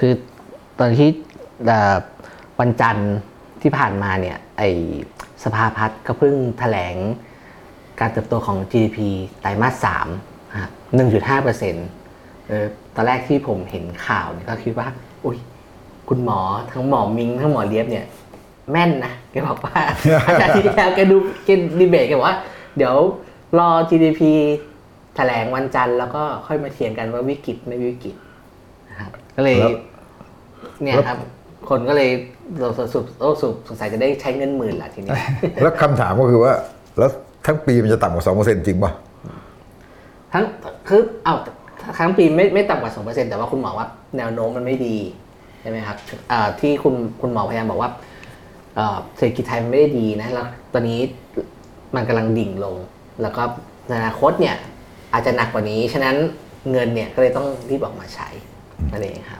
คือตอนที่วันจันทร์ที่ผ่านมาเนี่ยไอสภาพัฒน์ก็เพิ่งแถลงการเติบโตของ GDP ไตรมาสสามหนึ่งจุดห้าเปอร์เซ็นต์ตอนแรกที่ผมเห็นข่าวเนี่ยก็คิดว่า อุ้ยคุณหมอทั้งหมอมิงทั้งหมอเลียบเนี่ย แม่นนะแกบอกว่าอาจารย์ที่แล้วแกดูแกดีเบตแกบอกว่า เดี๋ยวรอ GDP แถลงวันจันทร์แล้วก็ค่อยมาเถียงกันว่าวิกฤตไม่วิกฤตนะครับก็เลย เนี่ยครับ คนก็เลยเราสุบโอ้สุบสงสัยจะได้ใช้เงินหมื่นละทีนี้ แล้วคำถามก็คือว่า แล้วทั้งปีมันจะต่ำกว่าสองเปอร์เซ็นต์จริงป่ะทั้งคือเอาทั้งปีไม่ไม่ต่ำกว่าสองเปอร์เซ็นแต่ว่าคุณหมอว่าแนวโน้มมันไม่ดีใช่ไหมครับอ่าที่คุณคุณหมอพยายามบอกว่าเอ่อเศรษฐกิจไทยมันไม่ได้ดีนะแล้วตอนนี้มันกำลังดิ่งลง แล้วก็ในอนาคตเนี่ยอาจจะหนักกว่านี้ ฉะนั้นเงินเนี่ยก็เลยต้องรีบออกมาใช้นั่นเองครับ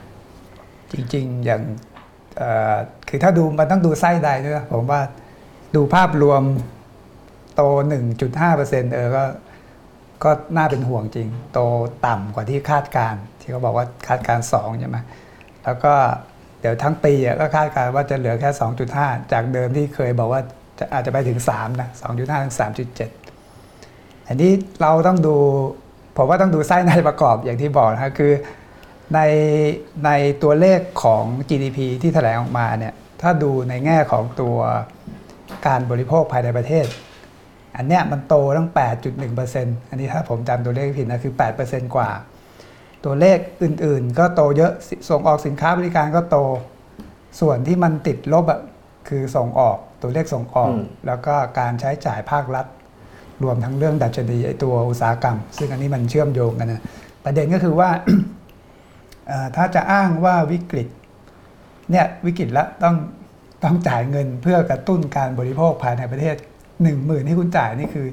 จริง ๆ อย่างคือถ้าดูมันต้องดูไส้ใดด้วยนะผมว่าดูภาพรวมโต 1.5%เออก็ก็น่าเป็นห่วงจริง โตต่ำกว่าที่คาดการ ที่เขาบอกว่าคาดการ2ใช่ไหมแล้วก็เดี๋ยวทั้งปีอะก็คาดการว่าจะเหลือแค่ 2.5 จากเดิมที่เคยบอกว่าจะอาจจะไปถึง3นะ2.5 ถึง 3.7 อันนี้เราต้องดู ผมว่าต้องดูไส้ในประกอบอย่างที่บอกนะคือ ในในตัวเลขของ GDP ที่แถลงออกมาเนี่ยถ้าดูในแง่ของตัวการบริโภคภายในประเทศ อันเนี้ยมันโตตั้ง 8.1%อันนี้ถ้าผมจำตัวเลขไม่ผิดนะคือ 8%กว่า ตัวเลขอื่นๆ ก็โตเยอะสส่งออกสินค้าบริการก็โต ส่วนที่มันติดลบอะคือส่งออกตัวเลขส่งออกอืมแล้วก็การใช้จ่ายภาครัฐ รวมทั้งเรื่องดัชนีไอตัวอุตสาหกรรม ซึ่งอันนี้มันเชื่อมโยงกันนะประเด็นก็คือว่าเอ่อ ถ้าจะอ้างว่าวิกฤตเนี่ยวิกฤตแล้วต้องต้องจ่ายเงินเพื่อกระตุ้นการบริโภคภายในประเทศหนึ่งหมื่นที่คุณจ่ายนี่คือ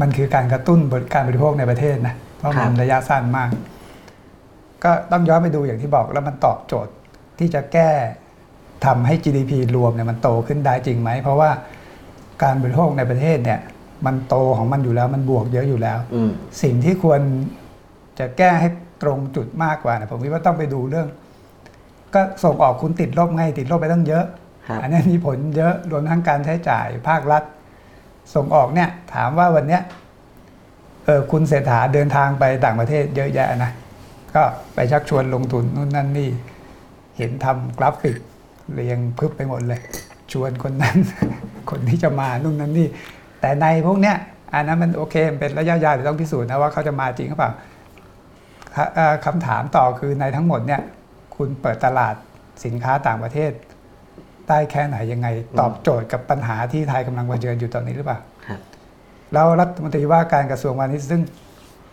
มันคือการกระตุ้นการบริโภคในประเทศนะเพราะมันครับระยะสั้นมาก ก็ต้องย้อนไปดูอย่างที่บอกแล้วมันตอบโจทย์ที่จะแก้ทำให้ GDP รวมเนี่ยมันโตขึ้นได้จริงไหม เพราะว่าการบริโภคในประเทศเนี่ย มันโตของมันอยู่แล้วมันบวกเยอะอยู่แล้วอืมสิ่งที่ควรจะแก้ให้ ตรงจุดมากกว่านะผมคิดว่าต้องไปดูเรื่อง ก็ส่งออกคุณติดลบไงติดลบไปตั้งเยอะครับอันนี้มีผลเยอะรวมทั้งการใช้จ่ายภาครัฐ ส่งออกเนี่ย ถามว่าวันเนี้ยเออคุณเศรษฐาเดินทางไปต่างประเทศเยอะแยะนะก็ไปชักชวนลงทุนนู่นนั่นนี่ เห็นทำกราฟิกเรียงพึบไปหมดเลย ชวนคนนั้น คนที่จะมานู่นนั่นนี่ แต่ในพวกเนี้ยอันนั้นมันโอเคมันเป็นระยะยาวเดี๋ยวต้องพิสูจน์นะว่าเขาจะมาจริงหรือเปล่าถ้าเอ่อ คำถามต่อคือในทั้งหมดเนี่ยคุณเปิดตลาดสินค้าต่างประเทศ ได้แค่ไหนยังไง ตอบโจทย์กับปัญหาที่ไทยกำลังเผชิญอยู่ตอนนี้หรือเปล่าครับแล้วรัฐมนตรีว่าการกระทรวงพาณิชย์ซึ่ง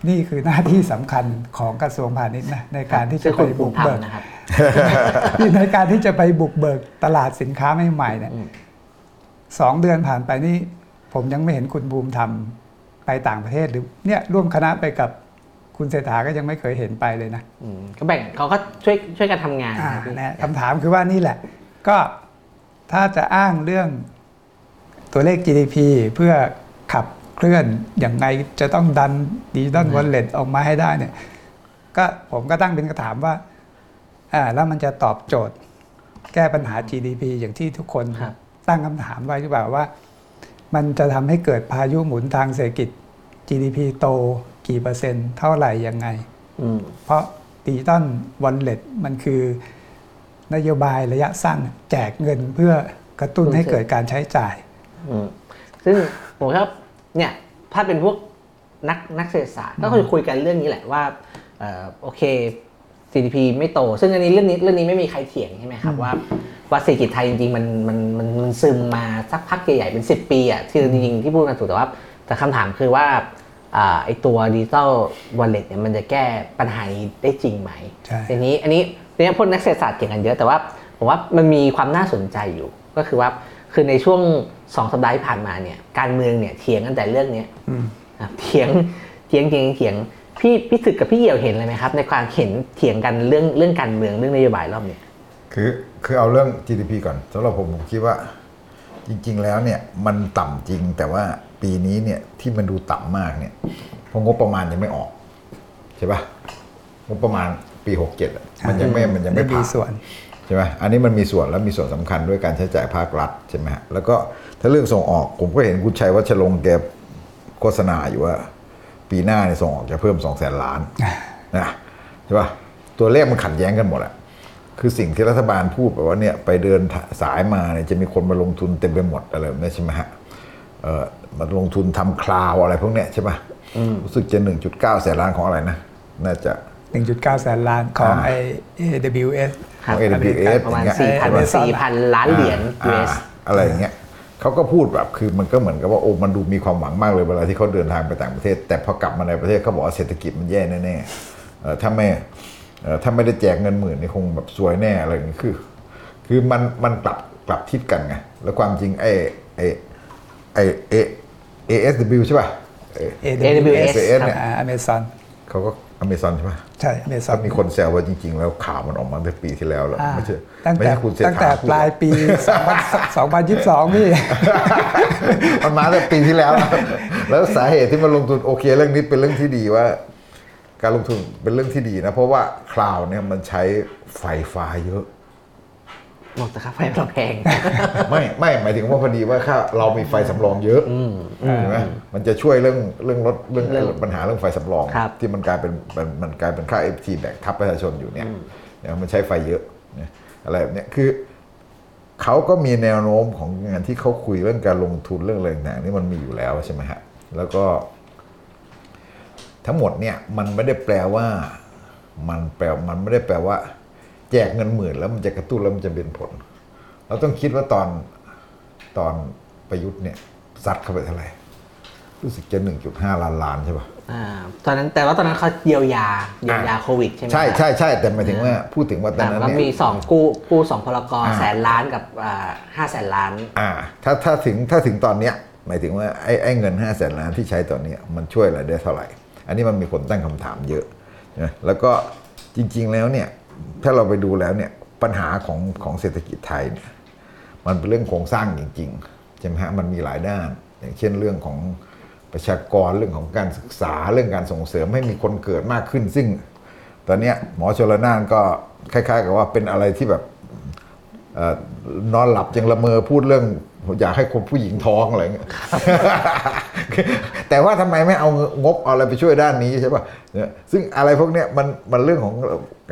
นี่คือหน้าที่สำคัญของกระทรวงพาณิชย์นะในการที่จะซึ่งไปคุณภูบุมิกธรรเบิมกนะครับในการที่จะไปบุกเบิกตลาดสินค้าใหม่ๆเนี่ยอืมสองเดือนผ่านไปนี่ผมยังไม่เห็นคุณบูมทำไปต่างประเทศหรือเนี่ยร่วมคณะไปกับ คุณเศรษฐาก็ยังไม่เคยเห็นไปเลยนะอืมก็แบ่งเขาก็ช่วยช่วยกันทำงานอ่าครับพี่นะคำถามคือว่านี่แหละ ก็ถ้าจะอ้างเรื่องตัวเลข GDP เพื่อขับเคลื่อนอย่างไงจะต้องดันดิจิตอลวอลเล็ตออกมาให้ได้เนี่ย ก็ผมก็ตั้งเป็นคำถามว่าอ่าแล้วมันจะตอบโจทย์ แก้ปัญหา GDP อย่างที่ทุกคนครับตั้งคำถามไว้หรือเปล่าว่า มันจะทำให้เกิดพายุหมุนทางเศรษฐกิจ GDP โต กี่เปอร์เซ็นต์เท่าไหร่ยังไงอืมเพราะดิจิตอลวอลเล็ตมันคือนโยบายระยะสั้นแจกเงินเพื่อกระตุ้นให้เกิดการใช้จ่ายอืมซึ่งผมครับเนี่ยถ้าเป็นพวกนักนักเศรษฐศาสตร์ก็คุยคุยกันเรื่องนี้แหละว่าเอ่อโอเค GDP ไม่โต ซึ่งอันนี้เรื่องนี้เรื่องนี้ไม่มีใครเถียงใช่ไหมครับว่าว่าเศรษฐกิจไทยจริงๆมันมันมันมันซึมมาสักพักใหญ่ๆเป็น 10 ปีอะคือจริงๆที่พูดกันถูกแต่ว่า แต่คำถามคือว่าอ่า ไอตัวดิจิตอลวอลเล็ตเนี่ยมันจะแก้ปัญหานี้ได้จริงไหมใช่ทีนี้อันนี้ทีนี้พวกนักเศรษฐศาสตร์เก่งกันเยอะแต่ว่าผมว่ามันมีความน่าสนใจอยู่ก็คือว่าคือในช่วงสองสัปดาห์ที่ผ่านมาเนี่ยการเมืองเนี่ยเถียงกันแต่เรื่องเนี้ยอืมครับเถียงเถียงเถียงเถียงพี่พี่ศึกกับพี่เหี่ยวเห็นเลยไหมครับ ในความเห็นเถียงกันเรื่องเรื่องการเมืองเรื่องนโยบายรอบเนี้ยคือคือเอาเรื่อง GDP ก่อนสำหรับผมผมคิดว่า จริง ๆ แล้วเนี่ยมันต่ำจริงแต่ว่า ปีนี้เนี่ยที่มันดูต่ำมากเนี่ยเพราะงบประมาณยังไม่ออกใช่ปะงบประมาณปีหกเจ็ดมันยังไม่มันยังไม่มีผ่านส่วนใช่ไหมอันนี้มันมีส่วนแล้วมีส่วนสำคัญด้วยการใช้จ่ายภาครัฐใช่ไหมฮะแล้วก็ถ้าเรื่องส่งออกผมก็เห็นคุณชัยวัชรงค์แกโฆษณาอยู่ว่า ปีหน้าเนี่ยส่งออกจะเพิ่มสองแสนล้านนะใช่ป่ะตัวเลขมันขัดแย้งกันหมดอะคือสิ่งที่รัฐบาลพูดแบบว่าเนี่ยไปเดินสายมาเนี่ยจะมีคนมาลงทุนเต็มไปหมดอะไรแบบนี้ใช่ไหมฮะเออ มาลงทุนทำคลาวอะไรพวกเนี้ยใช่ป่ะรู้สึกจะหนึ่งจุดเก้าแสนล้านของอะไรนะ น่าจะ 1.9 แสนล้านของอ่าไอ AWS ครับของ AWS ประมาณอย่างเงี้ยสี่พัน Amazon สี่พันล้านเหรียญอ่า US อะไรอย่างเงี้ยเขาก็พูดแบบคือมันก็เหมือนกับว่าโอ้มันดูมีความหวังมากเลยเวลาที่เขาเดินทางไปต่างประเทศ แต่พอกลับมาในประเทศเขาบอกว่าเศรษฐกิจมันแย่แน่ๆเอ่อถ้าไม่เอ่อถ้าไม่ได้แจกเงินหมื่นนี่คงแบบซวยแน่อะไรอย่างเงี้ยคือ คือมันมันกลับกลับทิศกันไงแล้วความจริงไอ้ไอ้ไอ้เอ ASW ใช่ป่ะเอ่อ AWS เนี่ยอ่า Amazon เขาก็อเมซอนใช่ป่ะใช่ก็ Amazon มีคนแซวว่าจริง ๆ แล้วข่าวมันออกมาตั้งแต่ปีที่แล้วแล้ว อ่าไม่ใช่ตั้งไม่แต่ใช่คุณเศรษตั้งฐาแต่พูดปลายปี 2022 พี่ มันมาแต่ปีที่แล้ว แล้วสาเหตุที่มันลงทุนโอเคเรื่องนี้เป็นเรื่องที่ดีว่า การลงทุนเป็นเรื่องที่ดีนะ เพราะว่าคลาวเนี่ยมันใช้ไฟฟ้าเยอะ บอกแต่ค่าไฟเราแพง ไม่ไม่หมายถึงว่าพอดีว่าค่าเรามีไฟสำรองเยอะใช่ไหมมันจะช่วยเรื่องเรื่องลดเรื่องเรื่องปัญหาเรื่องไฟสำรอง ครับ ที่มันกลายเป็นมันมันกลายเป็นค่า FT แบกทับประชาชนอยู่เนี่ยเนี่ยมันใช้ไฟเยอะเนี่ยอะไรแบบเนี้ยคือ เขาก็มีแนวโน้มของงานที่เขาคุยเรื่องการลงทุนเรื่องอะไรต่างๆนี่มันมีอยู่แล้วใช่ไหมฮะแล้วก็ ทั้งหมดเนี่ยมันไม่ได้แปลว่า มันแปลมันไม่ได้แปลว่า แจกเงินหมื่นแล้วมันจะกระตุ้นแล้วมันจะเป็นผล เราต้องคิดว่าตอนตอนประยุทธ์เนี่ยซัดเข้าไปเท่าไหร่รู้สึกจะหนึ่งจุดห้าล้านล้านใช่ปะอ่าตอนนั้นแต่ว่าตอนนั้นเขาเยียวยาเยียวยาโควิดใช่ไหมใช่ครับใช่ใช่แต่หมายถึงว่าพูดถึงว่าตอนอ่านั้นแล้วเนี่ยมีสองกู้กู้สองพลกรอ่าแสนล้านกับอ่าห้าแสนล้าน อ่า ถ้าถ้าถึงถ้าถึงตอนเนี้ยหมายถึงว่าไอ้ไอ้เงินห้าแสนล้านที่ใช้ตอนเนี้ยมันช่วยอะไรได้เท่าไหร่ อันนี้มันมีคนตั้งคำถามเยอะนะแล้วก็จริง ๆ แล้วเนี่ย ถ้าเราไปดูแล้วเนี่ยปัญหาของของเศรษฐกิจไทยเนี่ยมันเป็นเรื่องโครงสร้างจริงๆใช่ไหมฮะมันมีหลายด้าน อย่างเช่นเรื่องของประชากรเรื่องของการศึกษาเรื่องการส่งเสริมให้มีคนเกิดมากขึ้น ซึ่ง ตอนเนี้ยหมอชลนานก็คล้าย ๆ กับว่าเป็นอะไรที่แบบอนอนหลับยังละเมอพูดเรื่อง อยากให้คนผู้หญิงท้องอะไรเงี้ยแต่ว่าทำไมไม่เอางบเอาอะไรไปช่วยด้านนี้ใช่ป่ะเนี่ยซึ่งอะไรพวกเนี้ยมันมันเรื่องของ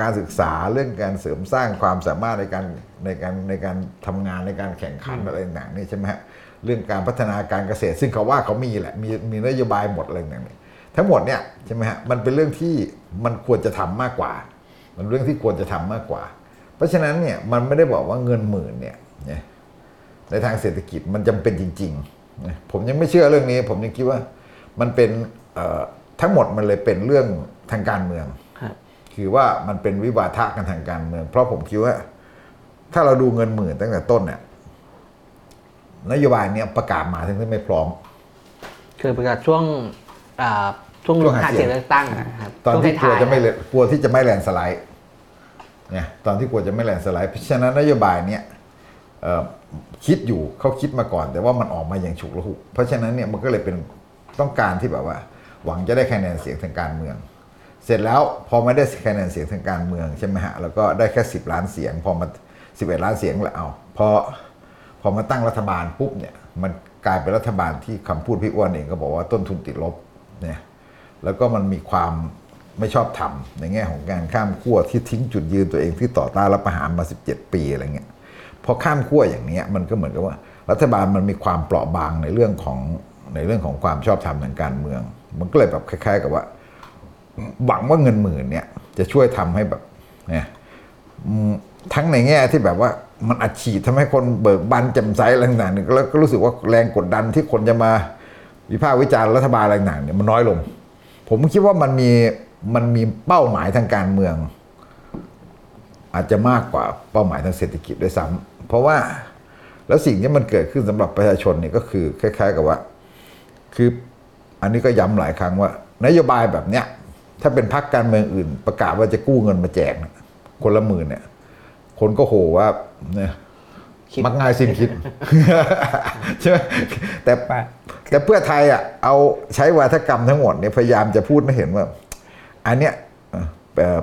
การศึกษาเรื่องการเสริมสร้างความสามารถในการในการในการทำงานในการแข่งขันอะไรต่างๆนี่ใช่ไหมฮะเรื่องการพัฒนาการเกษตร ซึ่งเขาว่าเขามีแหละมีมีนโยบายหมดอะไรต่างๆนี่ทั้งหมดเนี่ยใช่ไหมฮะมันเป็นเรื่องที่มันควรจะทำมากกว่า มันเรื่องที่ควรจะทำมากกว่า เพราะฉะนั้นเนี่ยมันไม่ได้บอกว่าเงินหมื่นเนี่ยเนี่ย ในทางเศรษฐกิจมันจำเป็นจริงๆนะผมยังไม่เชื่อเรื่องนี้ ผมยังคิดว่ามันเป็นเอ่อทั้งหมดมันเลยเป็นเรื่องทางการเมืองครับคือว่ามันเป็นวิวาทะกันทางการเมือง เพราะผมคิดว่า ถ้าเราดูเงินหมื่นตั้งแต่ต้นเนี่ยนโยบายเนี้ยประกาศมาทั้งที่ไม่พร้อม คือประกาศช่วงอ่าช่วงช่วงหาหาเสีเสียยงงเลือกตั้งครับตอนที่กช่ลัววงจะไม่ท้ายๆเลกลัวที่จะไม่แลนด์สไลด์เนี่ยตอนที่กลัวจะไม่แลนด์สไลด์เพราะฉะนั้นนโยบายเนี่ยเอ่อ คิดอยู่เขาคิดมาก่อน แต่ว่ามันออกมาอย่างฉุกละหุกเพราะฉะนั้นเนี่ยมันก็เลยเป็นต้องการที่แบบว่า หวังจะได้คะแนนเสียงทางการเมือง เสร็จแล้วพอไม่ได้คะแนนเสียงทางการเมืองใช่ไหมฮะแล้วก็ได้แค่สิบล้านเสียง พอมาสิบเอ็ดล้านเสียงแล้วเอาพอพอมาตั้งรัฐบาลปุ๊บเนี่ยมันกลายเป็นรัฐบาลที่คำพูดพี่อ้วนเองก็บอกว่าต้นทุนติดลบเนี่ยแล้วก็มันมีความไม่ชอบธรรมในแง่ของการข้ามขั้วที่ทิ้งจุดยืนตัวเองที่ต่อต้านรัฐประหารมา 17 ปีอะไรเงี้ย พอข้ามขั้วอย่างนี้มันก็เหมือนกับว่า รัฐบาลมันมีความเปราะบางในเรื่องของในเรื่องของความชอบธรรมทางการเมือง มันก็เลยแบบคล้ายๆ กับว่า หวังว่าเงินหมื่นเนี่ยจะช่วยทำให้แบบเนี่ยทั้งในแง่ที่แบบว่ามันอัดฉีดทำให้คนเบิกบานจ่มใสอะไรต่างๆแล้วก็รู้สึกว่าแรงกดดันที่คนจะมาวิพากษ์วิจารณ์รัฐบาลอะไรต่างๆเนี่ยมันน้อยลง ผมคิดว่ามันมีมันมีเป้าหมายทางการเมือง อาจจะมากกว่าเป้าหมายทางเศรษฐกิจด้วยซ้ำ เพราะว่าแล้วสิ่งที่มันเกิดขึ้นสำหรับประชาชนเนี่ยก็คือคล้าย ๆ กับว่า คืออันนี้ก็ย้ำหลายครั้งว่า นโยบายแบบเนี้ยถ้าเป็นพรรคการเมืองอื่น ประกาศว่าจะกู้เงินมาแจกเนี่ยคนละหมื่นเนี่ย คนก็โหว่าเนี่ยคิดมักง่ายสิ้นคิดใช่ไหมแต่ไปแต่เพื่อไทยอะเอาใช้วาทกรรมทั้งหมดเนี่ยพยายามจะพูดให้เห็นว่า อันเนี้ยเอ่อเอ่อ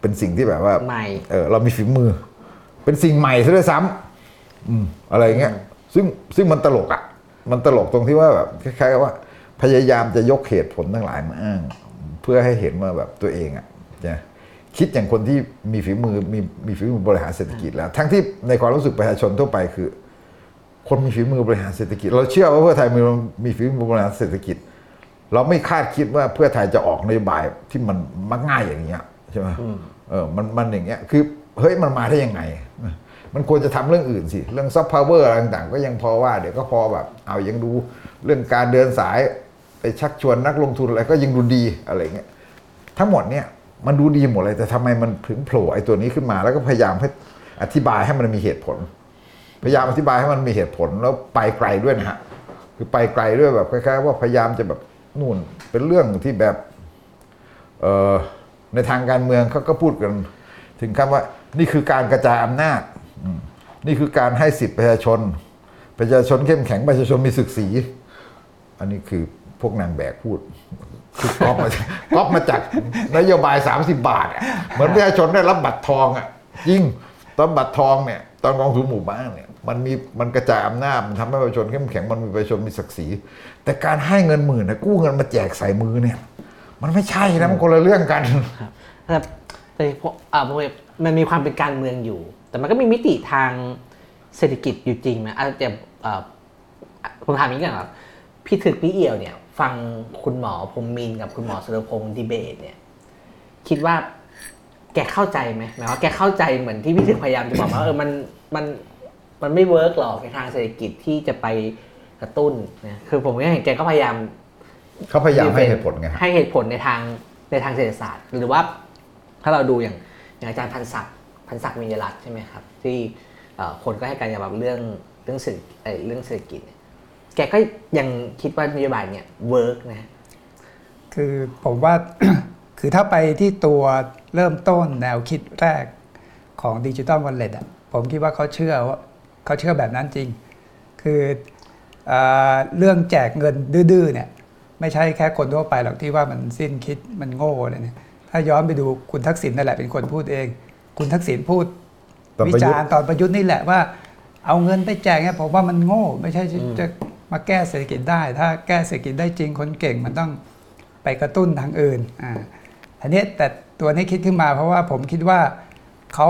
เป็นสิ่งที่แบบว่าใหม่เออเรามีฝีมือ เป็นสิ่งใหม่ซะด้วยซ้ำ อืมอะไรเงี้ยซึ่งซึ่งมันตลกอะ มันตลกตรงที่ว่าแบบคล้ายๆกับว่า พยายามจะยกเหตุผลทั้งหลายมาอ้าง เพื่อให้เห็นว่าแบบตัวเองอะนะคิดอย่างคนที่มีฝีมือมีมีฝีมือบริหารเศรษฐกิจแล้ว ทั้งที่ในความรู้สึกประชาชนทั่วไปคือ คนมีฝีมือบริหารเศรษฐกิจ เราเชื่อว่าเพื่อไทยมีมีฝีมือบริหารเศรษฐกิจ เราไม่คาดคิดว่าเพื่อไทยจะออกนโยบายที่มันมักง่ายอย่างเงี้ยใช่ไหมเออมันมันอย่างเงี้ยคือเฮ้ยมันมาได้ยังไง มันควรจะทำเรื่องอื่นสิ เรื่อง soft power อะไรต่างๆ ก็ยังพอว่าเดี๋ยวก็พอแบบ เอายังดูเรื่องการเดินสายไปชักชวนนักลงทุนอะไรก็ยังดูดีอะไรเงี้ยทั้งหมดเนี่ยมันดูดีหมดเลยแต่ทำไมมันถึงโผล่ไอ้ตัวนี้ขึ้นมา แล้วก็พยายามให้อธิบายให้มันมีเหตุผล พยายามอธิบายให้มันมีเหตุผลแล้วไปไกลด้วยนะฮะคือไปไกลด้วยแบบคล้ายๆว่าพยายามจะแบบนู่นเป็นเรื่องที่แบบเออในทางการเมืองเขาก็พูดกัน ถึงคำว่านี่คือการกระจายอำนาจ นี่คือการให้สิทธิประชาชน ประชาชนเข้มแข็งประชาชนมีศึกสีอันนี้คือพวกนางแบกพูดคือก๊อปมาก๊อปมาจากนโยบาย 30 บาทเหมือนประชาชนได้รับบัตรทองอะยิ่งตอนบัตรทองเนี่ยตอนกองทุนหมู่บ้านเนี่ยมันมีมันกระจายอำนาจมันทำให้ประชาชนเข้มแข็งมันมีประชาชนมีศักดิ์ศรีแต่การให้เงินหมื่นนะกู้เงินมาแจกใส่มือเนี่ย มันไม่ใช่นะมันคนละเรื่องกันแต่แต่พวกอ่าพวกมันมีความเป็นการเมืองอยู่ แต่มันก็มีมิติทางเศรษฐกิจอยู่จริงไหมอาจจะเอ่อผมถามอย่างนี้ก่อนครับพี่ถึกพี่เอี่ยวเนี่ย ฟังคุณหมอพรหมินทร์กับคุณหมอสุรพงศ์ดีเบตเนี่ย คิดว่าแกเข้าใจไหมหมายว่าแกเข้าใจเหมือนที่พี่ถึกพยายามจะบอกว่าเออมันมันมันไม่ work หรอกในทางเศรษฐกิจที่จะไปกระตุ้นนะคือผมก็เห็นแกก็พยายามเขาพยายามให้เหตุผลไงให้เหตุผลในทางในทางเศรษฐศาสตร์ หรือว่าถ้าเราดูอย่างอย่างอาจารย์พันศักดิ์ พันศักดิ์มีรัตใช่ไหมครับ ที่คนก็ให้การยอมรับเรื่องเรื่องเศรษฐเรื่องเศรษฐกิจ แกก็ยังคิดว่านโยบายเนี่ยเวิร์กนะคือผมว่าคือถ้าไปที่ตัวเริ่มต้นแนวคิดแรกของดิจิ t a ลวอลเล็ตอะผมคิดว่าเขาเชื่อว่าเขาเชื่อแบบนั้นจริง คือเอเรื่องแจกเงินดื้อเนี่ยไม่ใช่แค่คนทั่วไปหรอกที่ว่ามันสิ้นคิดมันโง่เลยเนี่ยถ้าย้อนไปดูคุณทักษิณนั่นแหละเป็นคนพูดเอง คุณทักษิณพูดตอนวิประยุทธ์จารณ์ตอนประยุทธ์นี่แหละว่า เอาเงินไปแจกเนี่ยผมว่ามันโง่ ไม่ใช่จะจะมาแก้เศรษฐกิจได้ ถ้าแก้เศรษฐกิจได้จริงคนเก่งมันต้องไปกระตุ้นทางอื่นอ่าอันนี้แต่ตัวนี้คิดขึ้นมาเพราะว่าผมคิดว่าเขา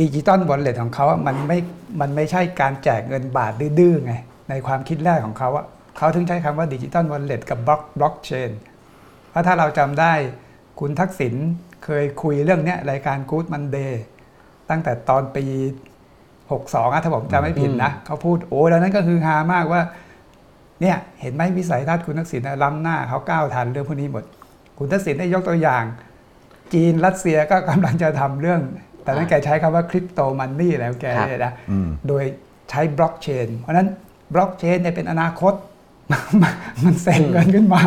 ดิจิตอลวอลเล็ตของเขาอะมันไม่ มันไม่ใช่การแจกเงินบาทดื้อๆไง ในความคิดแรกของเขาอะเขาถึงใช้คำว่าดิจิตอลวอลเล็ตกับบล็อกบล็อกเชนเพราะถ้าเราจำได้คุณทักษิณ เคยคุยเรื่องเนี้ยรายการ Good Monday ตั้งแต่ตอนปี 62อะถ้าผมจำไม่ผิดนะเขาพูดโอ้แล้วนั้นก็คือฮือฮามากว่า เนี่ยเห็นไหมวิสัยทัศน์คุณทักษิณน่ะล้ำหน้าเขาก้าวทันเรื่องพวกนี้หมด คุณทักษิณได้ยกตัวอย่าง จีนรัสเซียก็กำลังจะทำเรื่อง แต่นั้นแกใช้คำว่า crypto money แล้วแกเนี่ยนะอืมโดยใช้บล็อกเชนเพราะฉะนั้นบล็อกเชนเนี่ยเป็นอนาคตมันเซ็นเงินขึ้นมา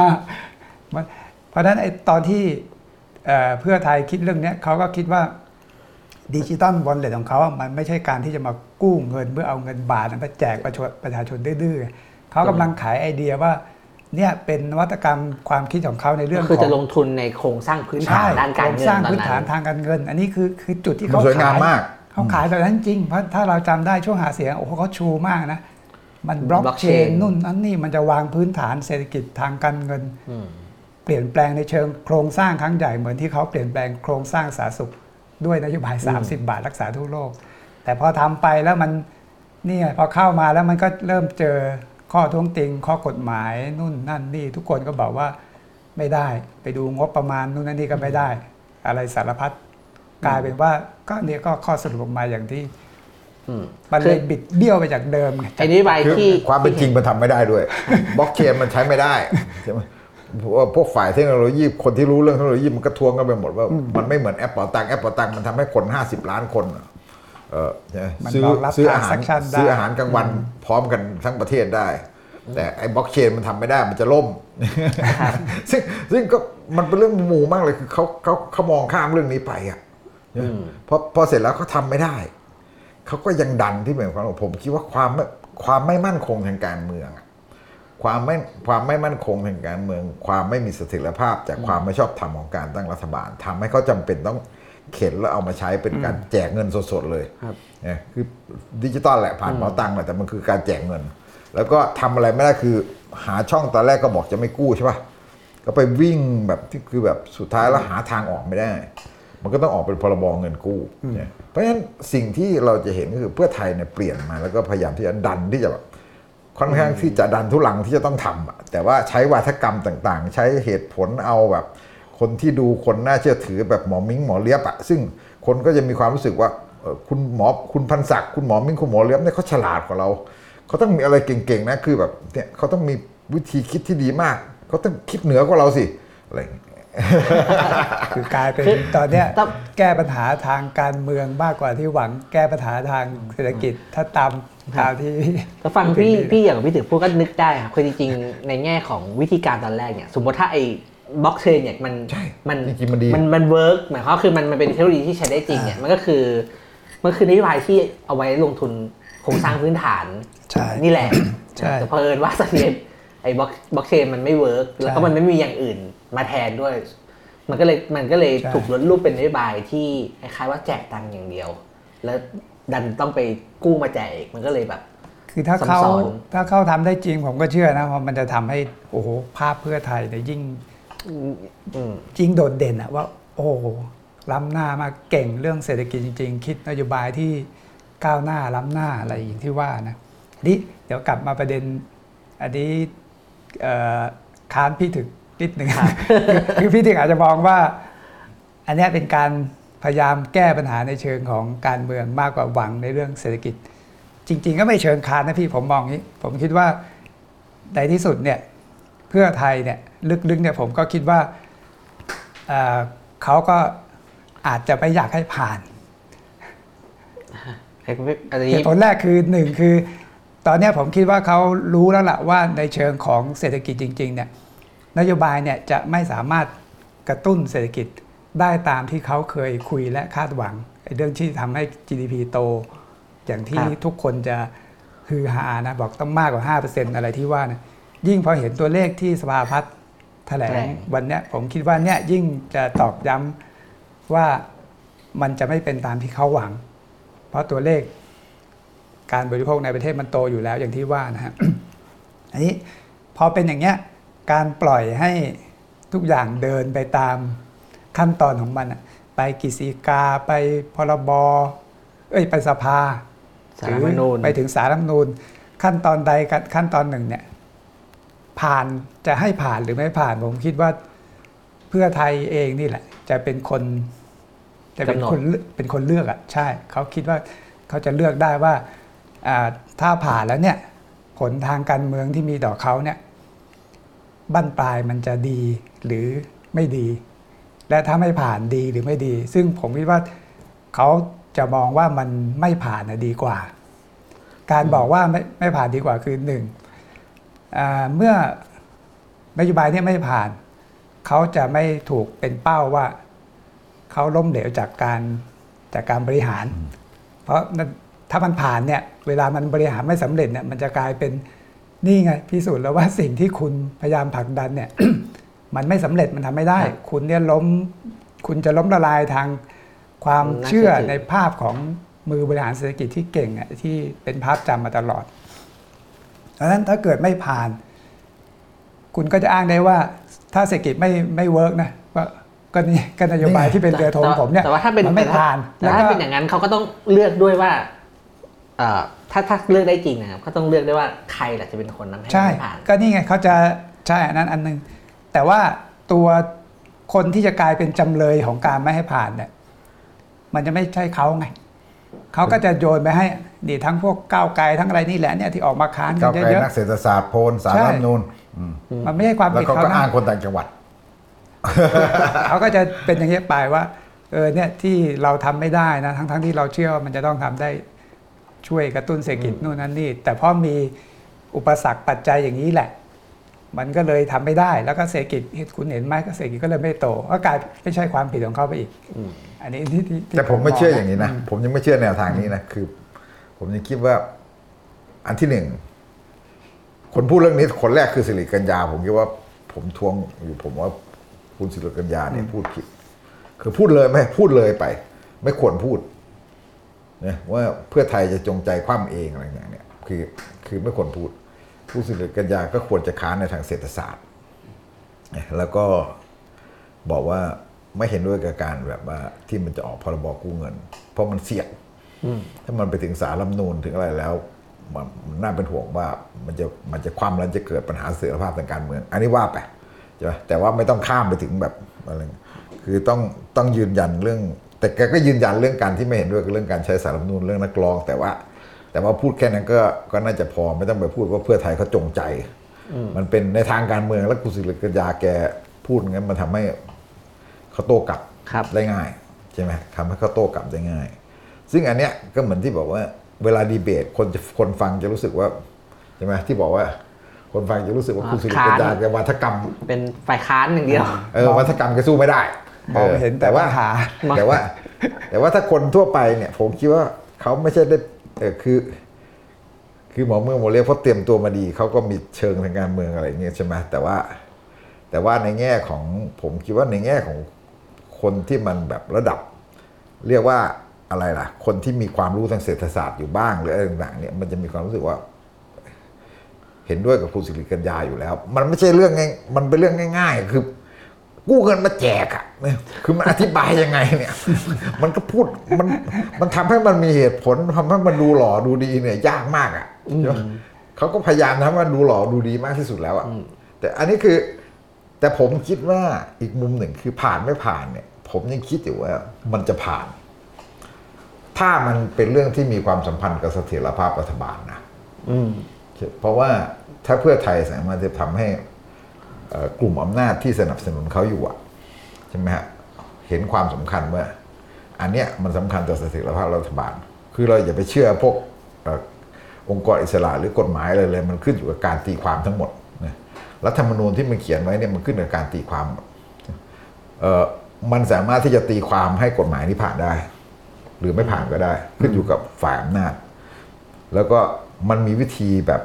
มันเพราะฉะนั้นไอ้ตอนที่ เอ่อเพื่อไทยคิดเรื่องเนี้ยเขาก็คิดว่าดิจิตอลวอลเล็ตของเขาอะมันไม่ใช่การที่จะมากู้เงินเพื่อเอาเงินบาทมาแจกประชาประชาชนดื้อๆๆเขากำลังขายไอเดียว่าเนี่ยเป็นนวัตกรรมความคิดของเขาในเรื่องก็ขคือองจะลงทุนในโครงสร้างพื้นฐาใช่นด้านการโครงเงินสร้างตอนพื้นฐานั้นนทางการเงิน อันนี้คือคือจุดที่มันเขาสวยงามขายมากเขาขายแบบนั้นจริง เพราะถ้าเราจำได้ช่วงหาเสียงโอ้โหเขาชูมากนะ มันบล็อกเชน blockchain นู่นนั่นนี่มันจะวางพื้นฐานเศรษฐกิจทางการเงินอืม เปลี่ยนแปลงในเชิงโครงสร้างครั้งใหญ่เหมือนที่เขาเปลี่ยนแปลงโครงสร้างสาธารณสุขด้วยนโยบาย 30 บาทรักษาทั่วโลกแต่พอทำไปแล้วมันเนี่ยพอเข้ามาแล้วมันก็เริ่มเจอข้อท้วงติง ข้อกฎหมายนู่นนั่นนี่ทุกคนก็บอกว่าไม่ได้ไปดูงบประมาณนู่นนั่นนี่ก็ไม่ได้ อะไรสารพัดกลายเป็นว่าก็เนี่ยก็ข้อสรุปออกมาอย่างที่อืมมันเลยบิดเบี้ยวไปจากเดิมไงไอ้นโยบายคือที่ความเป็นจริงมันทำไม่ได้ด้วยบล็อกเชนมันใช้ไม่ได้ใช่ไหมเพราะว่าพวกฝ่ายเทคโนโลยีคนที่รู้เรื่องเทคโนโลยีมันก็ทวงกันไปหมดว่ามันไม่เหมือนแอปเป๋าตังค์แอปเป๋าตังค์มันทำให้คน 50 ล้านคนเออใช่ไหมมันซื้อรองรับซื้ออาหาร transaction ได้ซื้ออาหารกลางวันพร้อมกันทั้งประเทศได้ แต่ไอ้บล็อกเชนมันทำไม่ได้มันจะล่ม ซึ่งซึ่งก็มันเป็นเรื่องหมู่มากเลยคือเขาเขาเขามองข้ามเรื่องนี้ไปอะพอพอเสร็จแล้วเขาทำไม่ได้ เขาก็ยังดันที่เหมือนความผมคิดว่าความไม่ความไม่มั่นคงทางการเมืองอะ ความไม่ความไม่มั่นคงทางการเมือง ความไม่มีเสถียรภาพจากความไม่ชอบธรรมของการตั้งรัฐบาลทำให้เขาจำเป็นต้องเข็นแล้วเอามาใช้เป็นการแจกเงินสดๆเลยครับเนี่ยคือดิจิตอลแหละผ่านเป๋าตังค์แหละแต่มันคือการแจกเงิน แล้วก็ทำอะไรไม่ได้คือหาช่องตอนแรกก็บอกจะไม่กู้ใช่ป่ะก็ไปวิ่งแบบที่คือแบบสุดท้ายแล้วหาทางออกไม่ได้ มันก็ต้องออกเป็นพรบเงินกู้เนี่ยเพราะฉะนั้นสิ่งที่เราจะเห็นก็คือเพื่อไทยเนี่ยเปลี่ยนมาแล้วก็พยายามที่จะดันที่จะแบบ ค่อนข้างที่จะดันทุลังที่จะต้องทำอะแต่ว่าใช้วาทกรรมต่างๆ ใช้เหตุผลเอาแบบ คนที่ดูคนน่าเชื่อถือแบบหมอมิ้งหมอเลียบอะซึ่งคนก็จะมีความรู้สึกว่าเอ่อคุณหมอคุณพันศักดิ์คุณหมอมิ้งคุณหมอเลียบเนี่ยเขาฉลาดกว่าเรา เขาต้องมีอะไรเก่งๆนะคือแบบเนี่ยเขาต้องมีวิธีคิดที่ดีมาก เขาต้องคิดเหนือกว่าเราสิอะไรอย่างเงี้ยคือกลายเป็นคือตอนเนี้ยต้องแก้ปัญหาทางการเมืองมากกว่าที่หวังแก้ปัญหาทางเศรษฐกิจถ้าตาม ตามที่ก็ฟังพี่พี่อย่างพี่ถึงพูดก็นึกได้ครับคือจริงๆ ในแง่ของวิธีการตอนแรกเนี่ย สมมติถ้าไอ้บล็อกเชนเนี่ยมันใช่มันจริงๆมันดีมันมัน work หมายความว่าคือมันมันเป็นเทคโนโลยีที่ใช้ได้จริงเนี่ยมันก็คือมันคือนโยบายที่เอาไว้ลงทุนโครงสร้างพื้นฐานใช่นี่แหละใช่แต่เผอิญว่าตอนนี้ไอ้บล็อกบล็อกเชนมันไม่ work แล้วก็ใช่มันไม่มีอย่างอื่นมาแทนด้วย มันก็เลยมันก็เลยใช่ถูกลดรูปเป็นนโยบายที่คล้ายๆว่าแจกตังค์อย่างเดียว แล้ว ดันต้องไปกู้มาแจกอีกมันก็เลยแบบ คือถ้าเขาซับซ้อน ถ้าเขาทำได้จริงผมก็เชื่อนะเพราะมันจะทำให้โอ้โหภาพเพื่อไทยเนี่ยยิ่งอืม ยิ่งโดดเด่นอะว่า โอ้โหล้ำหน้ามากเก่งเรื่องเศรษฐกิจจริง ๆ คิดนโยบายที่ก้าวหน้าล้ำหน้าอะไรอย่างที่ว่านะนี่เดี๋ยวกลับมาประเด็น อันนี้เอ่อค้านพี่ถึกนิดหนึ่งคือคือพี่ถึกอาจจะมองว่า อันเนี้ยเป็นการ พยายามแก้ปัญหาในเชิงของการเมืองมากกว่าหวังในเรื่องเศรษฐกิจ จริง ๆ ก็ไม่เชิงค้านนะพี่ผมมองนี้ ผมคิดว่าในที่สุดเนี่ยเพื่อไทยเนี่ยลึกๆเนี่ยผมก็คิดว่าเอ่อเขาก็อาจจะไม่อยากให้ผ่านไอ้พวกอันเหนี้ตุผลแรกคือหนึ่งคือ ตอนเนี้ยผมคิดว่าเขารู้แล้วล่ะว่าในเชิงของเศรษฐกิจจริง ๆ เนี่ยนโยบายเนี่ยจะไม่สามารถกระตุ้นเศรษฐกิจ ได้ตามที่เขาเคยคุยและคาดหวังไอ้เรื่องที่ทำให้ GDP โต อย่างที่ทุกคนจะฮือฮานะบอกต้องมากกว่า 5%อะไรที่ว่านะยิ่งพอเห็นตัวเลขที่สภาพัฒน์แถลงวันเนี้ยผมคิดว่าเนี่ยยิ่งจะตอกย้ำว่ามันจะไม่เป็นตามที่เขาหวัง เพราะตัวเลขการบริโภคในประเทศมันโตอยู่แล้วอย่างที่ว่านะฮะอันนี้พอเป็นอย่างเงี้ยการปล่อยให้ทุกอย่างเดินไปตาม ขั้นตอนของมันอะไปกิจกาไปพรบเอ้ยไปสภาสารรัฐธรรมนูญไปถึงสารรัฐธรรมนูญขั้นตอนใดกันขั้นตอนหนึ่งเนี่ยผ่านจะให้ผ่านหรือไม่ผ่านผมคิดว่าเพื่อไทยเองนี่แหละ จะเป็นคนจะเป็นคนเลือกเป็นคนเลือกอะใช่เขาคิดว่าเขาจะเลือกได้ว่าอ่าถ้าผ่านแล้วเนี่ยผลทางการเมืองที่มีต่อเขาเนี่ยบั้นปลายมันจะดีหรือไม่ดี และถ้าไม่ผ่านดีหรือไม่ดี ซึ่งผมคิดว่าเขาจะมองว่ามันไม่ผ่านดีกว่า การบอกว่าไม่ไม่ผ่านดีกว่าคือหนึ่งเมื่อนโยบายนี่ยไม่ผ่าน เขาจะไม่ถูกเป็นเป้าว่าเขาล้มเหลวจากการจากการบริหาร เพราะถ้ามันผ่านเนี่ยเวลามันบริหารไม่สำเร็จเนี่ยมันจะกลายเป็นนี่ไงพิสูจน์แล้วว่าสิ่งที่คุณพยายามผลักดันเนี่ย มันไม่สำเร็จมันทำไม่ได้ครับคุณเนี่ยล้มคุณจะล้มละลายทางความน่าเชื่อเชื่อถือในภาพของมือบริหารเศรษฐกิจที่เก่งอะที่เป็นภาพจำมาตลอดดังนั้นถ้าเกิดไม่ผ่าน คุณก็จะอ้างได้ว่า ถ้าเศรษฐกิจไม่ไม่เวิร์กนะก็ก็นี่ก็นโยบายที่เป็นเรือธงผมเนี่ยแต่ว่าถ้าเป็นมันไม่ผ่านแต่ถ้าเป็นอย่างนั้นเขาก็ต้องเลือกด้วยว่าเอ่อถ้าถ้าเลือกได้จริงนะครับก็ต้องเลือกด้วยว่าใครแหละจะเป็นคนนำให้ใช่ไม่ผ่านก็นี่ไงเขาจะใช่อันนั้นอันหนึง แต่ว่าตัวคนที่จะกลายเป็นจำเลยของการไม่ให้ผ่านเนี่ยมันจะไม่ใช่เขาไงเขาก็จะโยนไปให้นี่ทั้งพวกก้าวไกลทั้งอะไรนี่แหละเนี่ยที่ออกมาค้านกัก้าวนไกลเยอะนักเศรษฐศาสตร์โพลสารใช่รัฐธรรมนูญอืมๆมันไม่ใช่ความแล้วผิดเขาเขาก็นะอ้างคนต่างจังหวัดเขาก็จะเป็นอย่างนี้ยไปว่าเออเนี่ยที่เราทำไม่ได้นะทั้งทั้งที่เราเชื่อว่ามันจะต้องทำได้ช่วยกระตุ้นเศรษฐกิจนู่นนั่นนี่แต่พอมีอุปสรรคปัจจัยอย่างนี้แหละ มันก็เลยทำไม่ได้ แล้วก็เศรษฐกิจคุณเห็นไหมก็เศรษฐกิจก็เลยไม่โตก็กลายไม่ใช่ความผิดของเขาไปอีกอืมอันนี้ที่ที่ที่แต่ผมไม่เชื่อมอย่างนี้นะผมยังไม่เชื่อแนวทางนี้นะคือ ผมยังคิดว่า อันที่หนึ่งคนพูดเรื่องนี้คนแรกคือสิริกัญญา ผมคิดว่า ผมทวงอยู่ผมว่าคุณสิริกัญญาเนี่ยพูดผิด คือพูดเลยไม่พูดเลยไป ไม่ควรพูดนะว่าเพื่อไทยจะจงใจคว่ำเองอะไรอย่างเนี้ยคือคือไม่ควรพูด ผู้สิริกัญญาก็ควรจะค้านในทางเศรษฐศาสตร์นะแล้วก็บอกว่าไม่เห็นด้วยกับการแบบว่าที่มันจะออกพรบกู้เงิน เพราะมันเสี่ยงถ้ามันไปถึงสารรัฐธรรมนูนถึงอะไรแล้วมันมันน่าเป็นห่วงว่ามันจะมันจะคว่ำแล้วจะเกิดปัญหาเสถียรภาพทางการเมือง อันนี้ว่าไปใช่ไหมแต่ว่าไม่ต้องข้ามไปถึงแบบอะไรคือต้องต้องยืนยันเรื่อง แต่แกก็ยืนยันเรื่องการที่ไม่เห็นด้วยกับเรื่องการใช้สารรัฐธรรมนูนเรื่องนักร้อง แต่ว่า แต่ว่าพูดแค่นั้นก็ก็น่าจะพอไม่ต้องไปพูดว่าเพื่อไทยเขาจงใจ มันเป็นในทางการเมืองแล้วกุศิลกัญญาแกพูดงั้นมันทำให้เขาโต้กลับครับได้ง่ายใช่ไหมทำให้เขาโต้กลับได้ง่าย ซึ่งอันเนี้ยก็เหมือนที่บอกว่า เวลาดีเบตคนจะคนฟังจะรู้สึกว่าใช่ไหมที่บอกว่า คนฟังจะรู้สึกว่าอ่าคุณสิริกัญญาค้านแกวัฒกรรม เป็นฝ่ายค้านอย่างเดียวเออวัฒกรรมแกสู้ไม่ได้มองเห็นแต่ว่าปัญหาแต่ว่า แต่ว่าถ้าคนทั่วไปเนี่ย ผมคิดว่าเขาไม่ใช่ได้ เออคือ คือหมอเมืองหมอเรียกเพราะเตรียมตัวมาดีเขาก็มีเชิงทางการเมืองอะไรเงี้ยใช่ไหมแต่ว่า แต่ว่าในแง่ของผมคิดว่าในแง่ของคนที่มันแบบระดับ เรียกว่าอะไรล่ะ คนที่มีความรู้ทางเศรษฐศาสตร์อยู่บ้างหรืออะไรต่างๆเนี่ยมันจะมีความรู้สึกว่า เห็นด้วยกับคุณสิริกัญญาอยู่แล้ว มันไม่ใช่เรื่องง่ายมันเป็นเรื่องง่าย ๆ คือ กู้เงินมาแจกอะเนี่ยคือมันอธิบายยังไงเนี่ย มันก็พูด มันมันทำให้มันมีเหตุผลทำให้มันดูหล่อดูดีเนี่ยยากมากอะใช่ไหมเขาก็พยายามทำให้มันดูหล่อดูดีมากที่สุดแล้วอะแต่อันนี้คือ แต่ผมคิดว่าอีกมุมหนึ่งคือผ่านไม่ผ่านเนี่ย ผมยังคิดอยู่ว่ามันจะผ่าน ถ้ามันเป็นเรื่องที่มีความสัมพันธ์กับเสถียรภาพรัฐบาลนะอืมเพราะว่าถ้าเพื่อไทยสามารถจะทำให้เอ่อ กลุ่มอำนาจที่สนับสนุนเขาอยู่อะใช่ไหมฮะเห็นความสำคัญว่า อันเนี้ยมันสำคัญต่อเสถียรภาพรัฐบาล คือเราอย่าไปเชื่อพวกอองค์กรอิสระหรือกฎหมายอะไรเลย มันขึ้นอยู่กับการตีความทั้งหมดนะรัฐธรรมนูญที่มันเขียนไว้เนี่ยมันขึ้นกับการตีความเออมันสามารถที่จะตีความให้กฎหมายนี้ผ่านได้ หรือไม่ผ่านก็ได้ ขึ้นอยู่กับฝ่ายอำนาจแล้วก็มันมีวิธีแบบ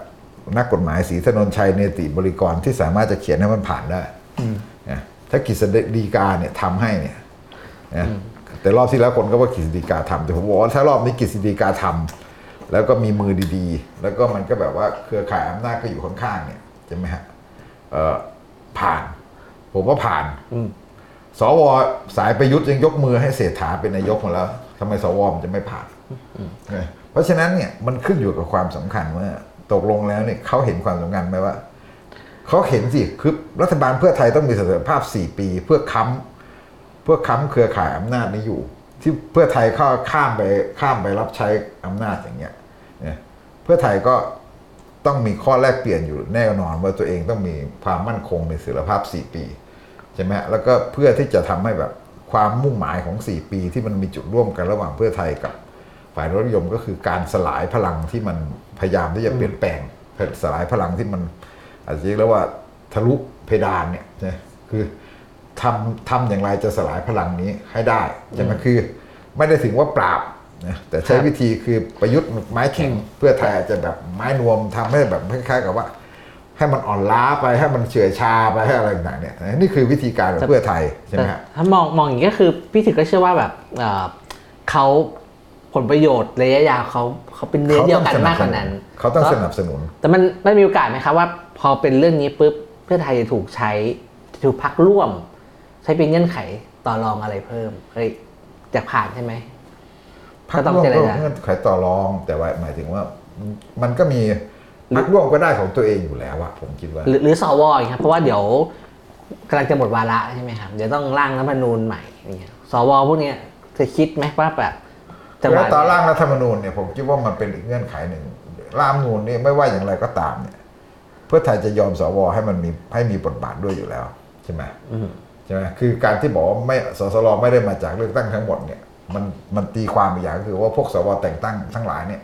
นักกฎหมายศรีถนนชัยเนติบริกรที่สามารถจะเขียนให้มันผ่านได้นะถ้ากฤษฎีกาเนี่ยทำให้เนี่ยนะแต่รอบที่แล้วคนก็ว่ากฤษฎีกาทำแต่ผมบอกว่าถ้ารอบนี้กฤษฎีกาทำแล้วก็มีมือดีๆ แล้วก็มันก็แบบว่าเครือข่ายอำนาจก็อยู่ข้างๆเนี่ยใช่ไหมฮะเอ่อผ่าน ผมว่าผ่านสวสายประยุทธ์ยังยกมือให้เศรษฐาเป็นนายกมาแล้วทำไมสวมันจะไม่ผ่านเนี่ยเพราะฉะนั้นเนี่ยมันขึ้นอยู่กับความสำคัญว่า ตกลงแล้วเนี่ยเขาเห็นความสำคัญไหมว่าเขาเห็นสิคือรัฐบาลเพื่อไทยต้องมีเสถียรภาพ 4 ปี เพื่อค้ำเพื่อค้ำเครือข่ายอำนาจนี้อยู่ ที่เพื่อไทยเข้าข้ามไปข้ามไปรับใช้อำนาจอย่างเงี้ยเนี่ยเพื่อไทยก็ต้องมีข้อแลกเปลี่ยนอยู่แน่นอนว่าตัวเองต้องมีความมั่นคงในเสถียรภาพ 4 ปีใช่ไหมแล้วก็เพื่อที่จะทำให้แบบความมุ่งหมายของ 4 ปีที่มันมีจุดร่วมกันระหว่างเพื่อไทยกับ ฝ่ายรถนิยมก็คือการสลายพลังที่มันพยายามที่จะเปลี่ยนแปลงสลายพลังที่มันอาจจะเรียกแล้วว่าทะลุเพดานเนี่ยนะคือทำทำอย่างไรจะสลายพลังนี้ให้ได้ใช่ไหมคือ ไม่ได้ถึงว่าปราบนะแต่ใช้ครับวิธีคือประยุทธ์ไม้แข็งเพื่อไทยอาจจะแบบไม้นวมทำให้แบบคล้ายๆกับว่า ให้มันอ่อนล้าไปให้มันเฉื่อยชาไปให้อะไรต่างๆเนี่ยนี่คือวิธีการของเพื่อไทยใช่ไหมแต่ฮะถ้ามองมองอย่างนี้ก็คือพี่ถึกก็เชื่อว่าแบบเอ่อเขา ผลประโยชน์ระยะยาวเขาเขาเป็นเนื้อเดียวกันมากกว่านั้น เขาต้องสนับสนุน แต่มันไม่มีโอกาสไหมครับว่า พอเป็นเรื่องนี้ปุ๊บเพื่อไทยจะถูกใช้ถูกพักร่วม ใช้เป็นเงื่อนไขต่อรองอะไรเพิ่มเฮ้ยจะผ่านใช่ไหมพักก็ต้องร่วมเจรก็จาเงื่อนไขต่อรอง แต่ว่าหมายถึงว่า มันก็มีพักร่วมก็ได้ของตัวเองอยู่แล้วอะผมคิดว่า หรือหรือสวอย่างเงี้ยครับเพราะว่าเดี๋ยวกำลังจะหมดวาระใช่ไหมครับเดี๋ยวต้องร่างรัฐธรรมนูญใหม่อย่างเงี้ยสวพวกเนี้ยจะคิดไหมว่าแบบ จังหแล้ววะตอนเนี้ยร่างรัฐธรรมนูญเนี่ยผมคิดว่ามันเป็นอีกเงื่อนไขหนึ่งร่างรัฐธรรมนูญเนี่ยไม่ว่าอย่างไรก็ตามเนี่ย เพื่อไทยจะยอมสวให้มันมีให้มีบทบาทด้วยอยู่แล้วใช่ไหมอืมใช่ไหมคือการที่บอกว่าไม่สสรไม่ได้มาจากเลือกตั้งทั้งหมดเนี่ยมันมันตีความอีกอย่างก็คือว่าพวกสวแต่งตั้งทั้งหลายเนี่ย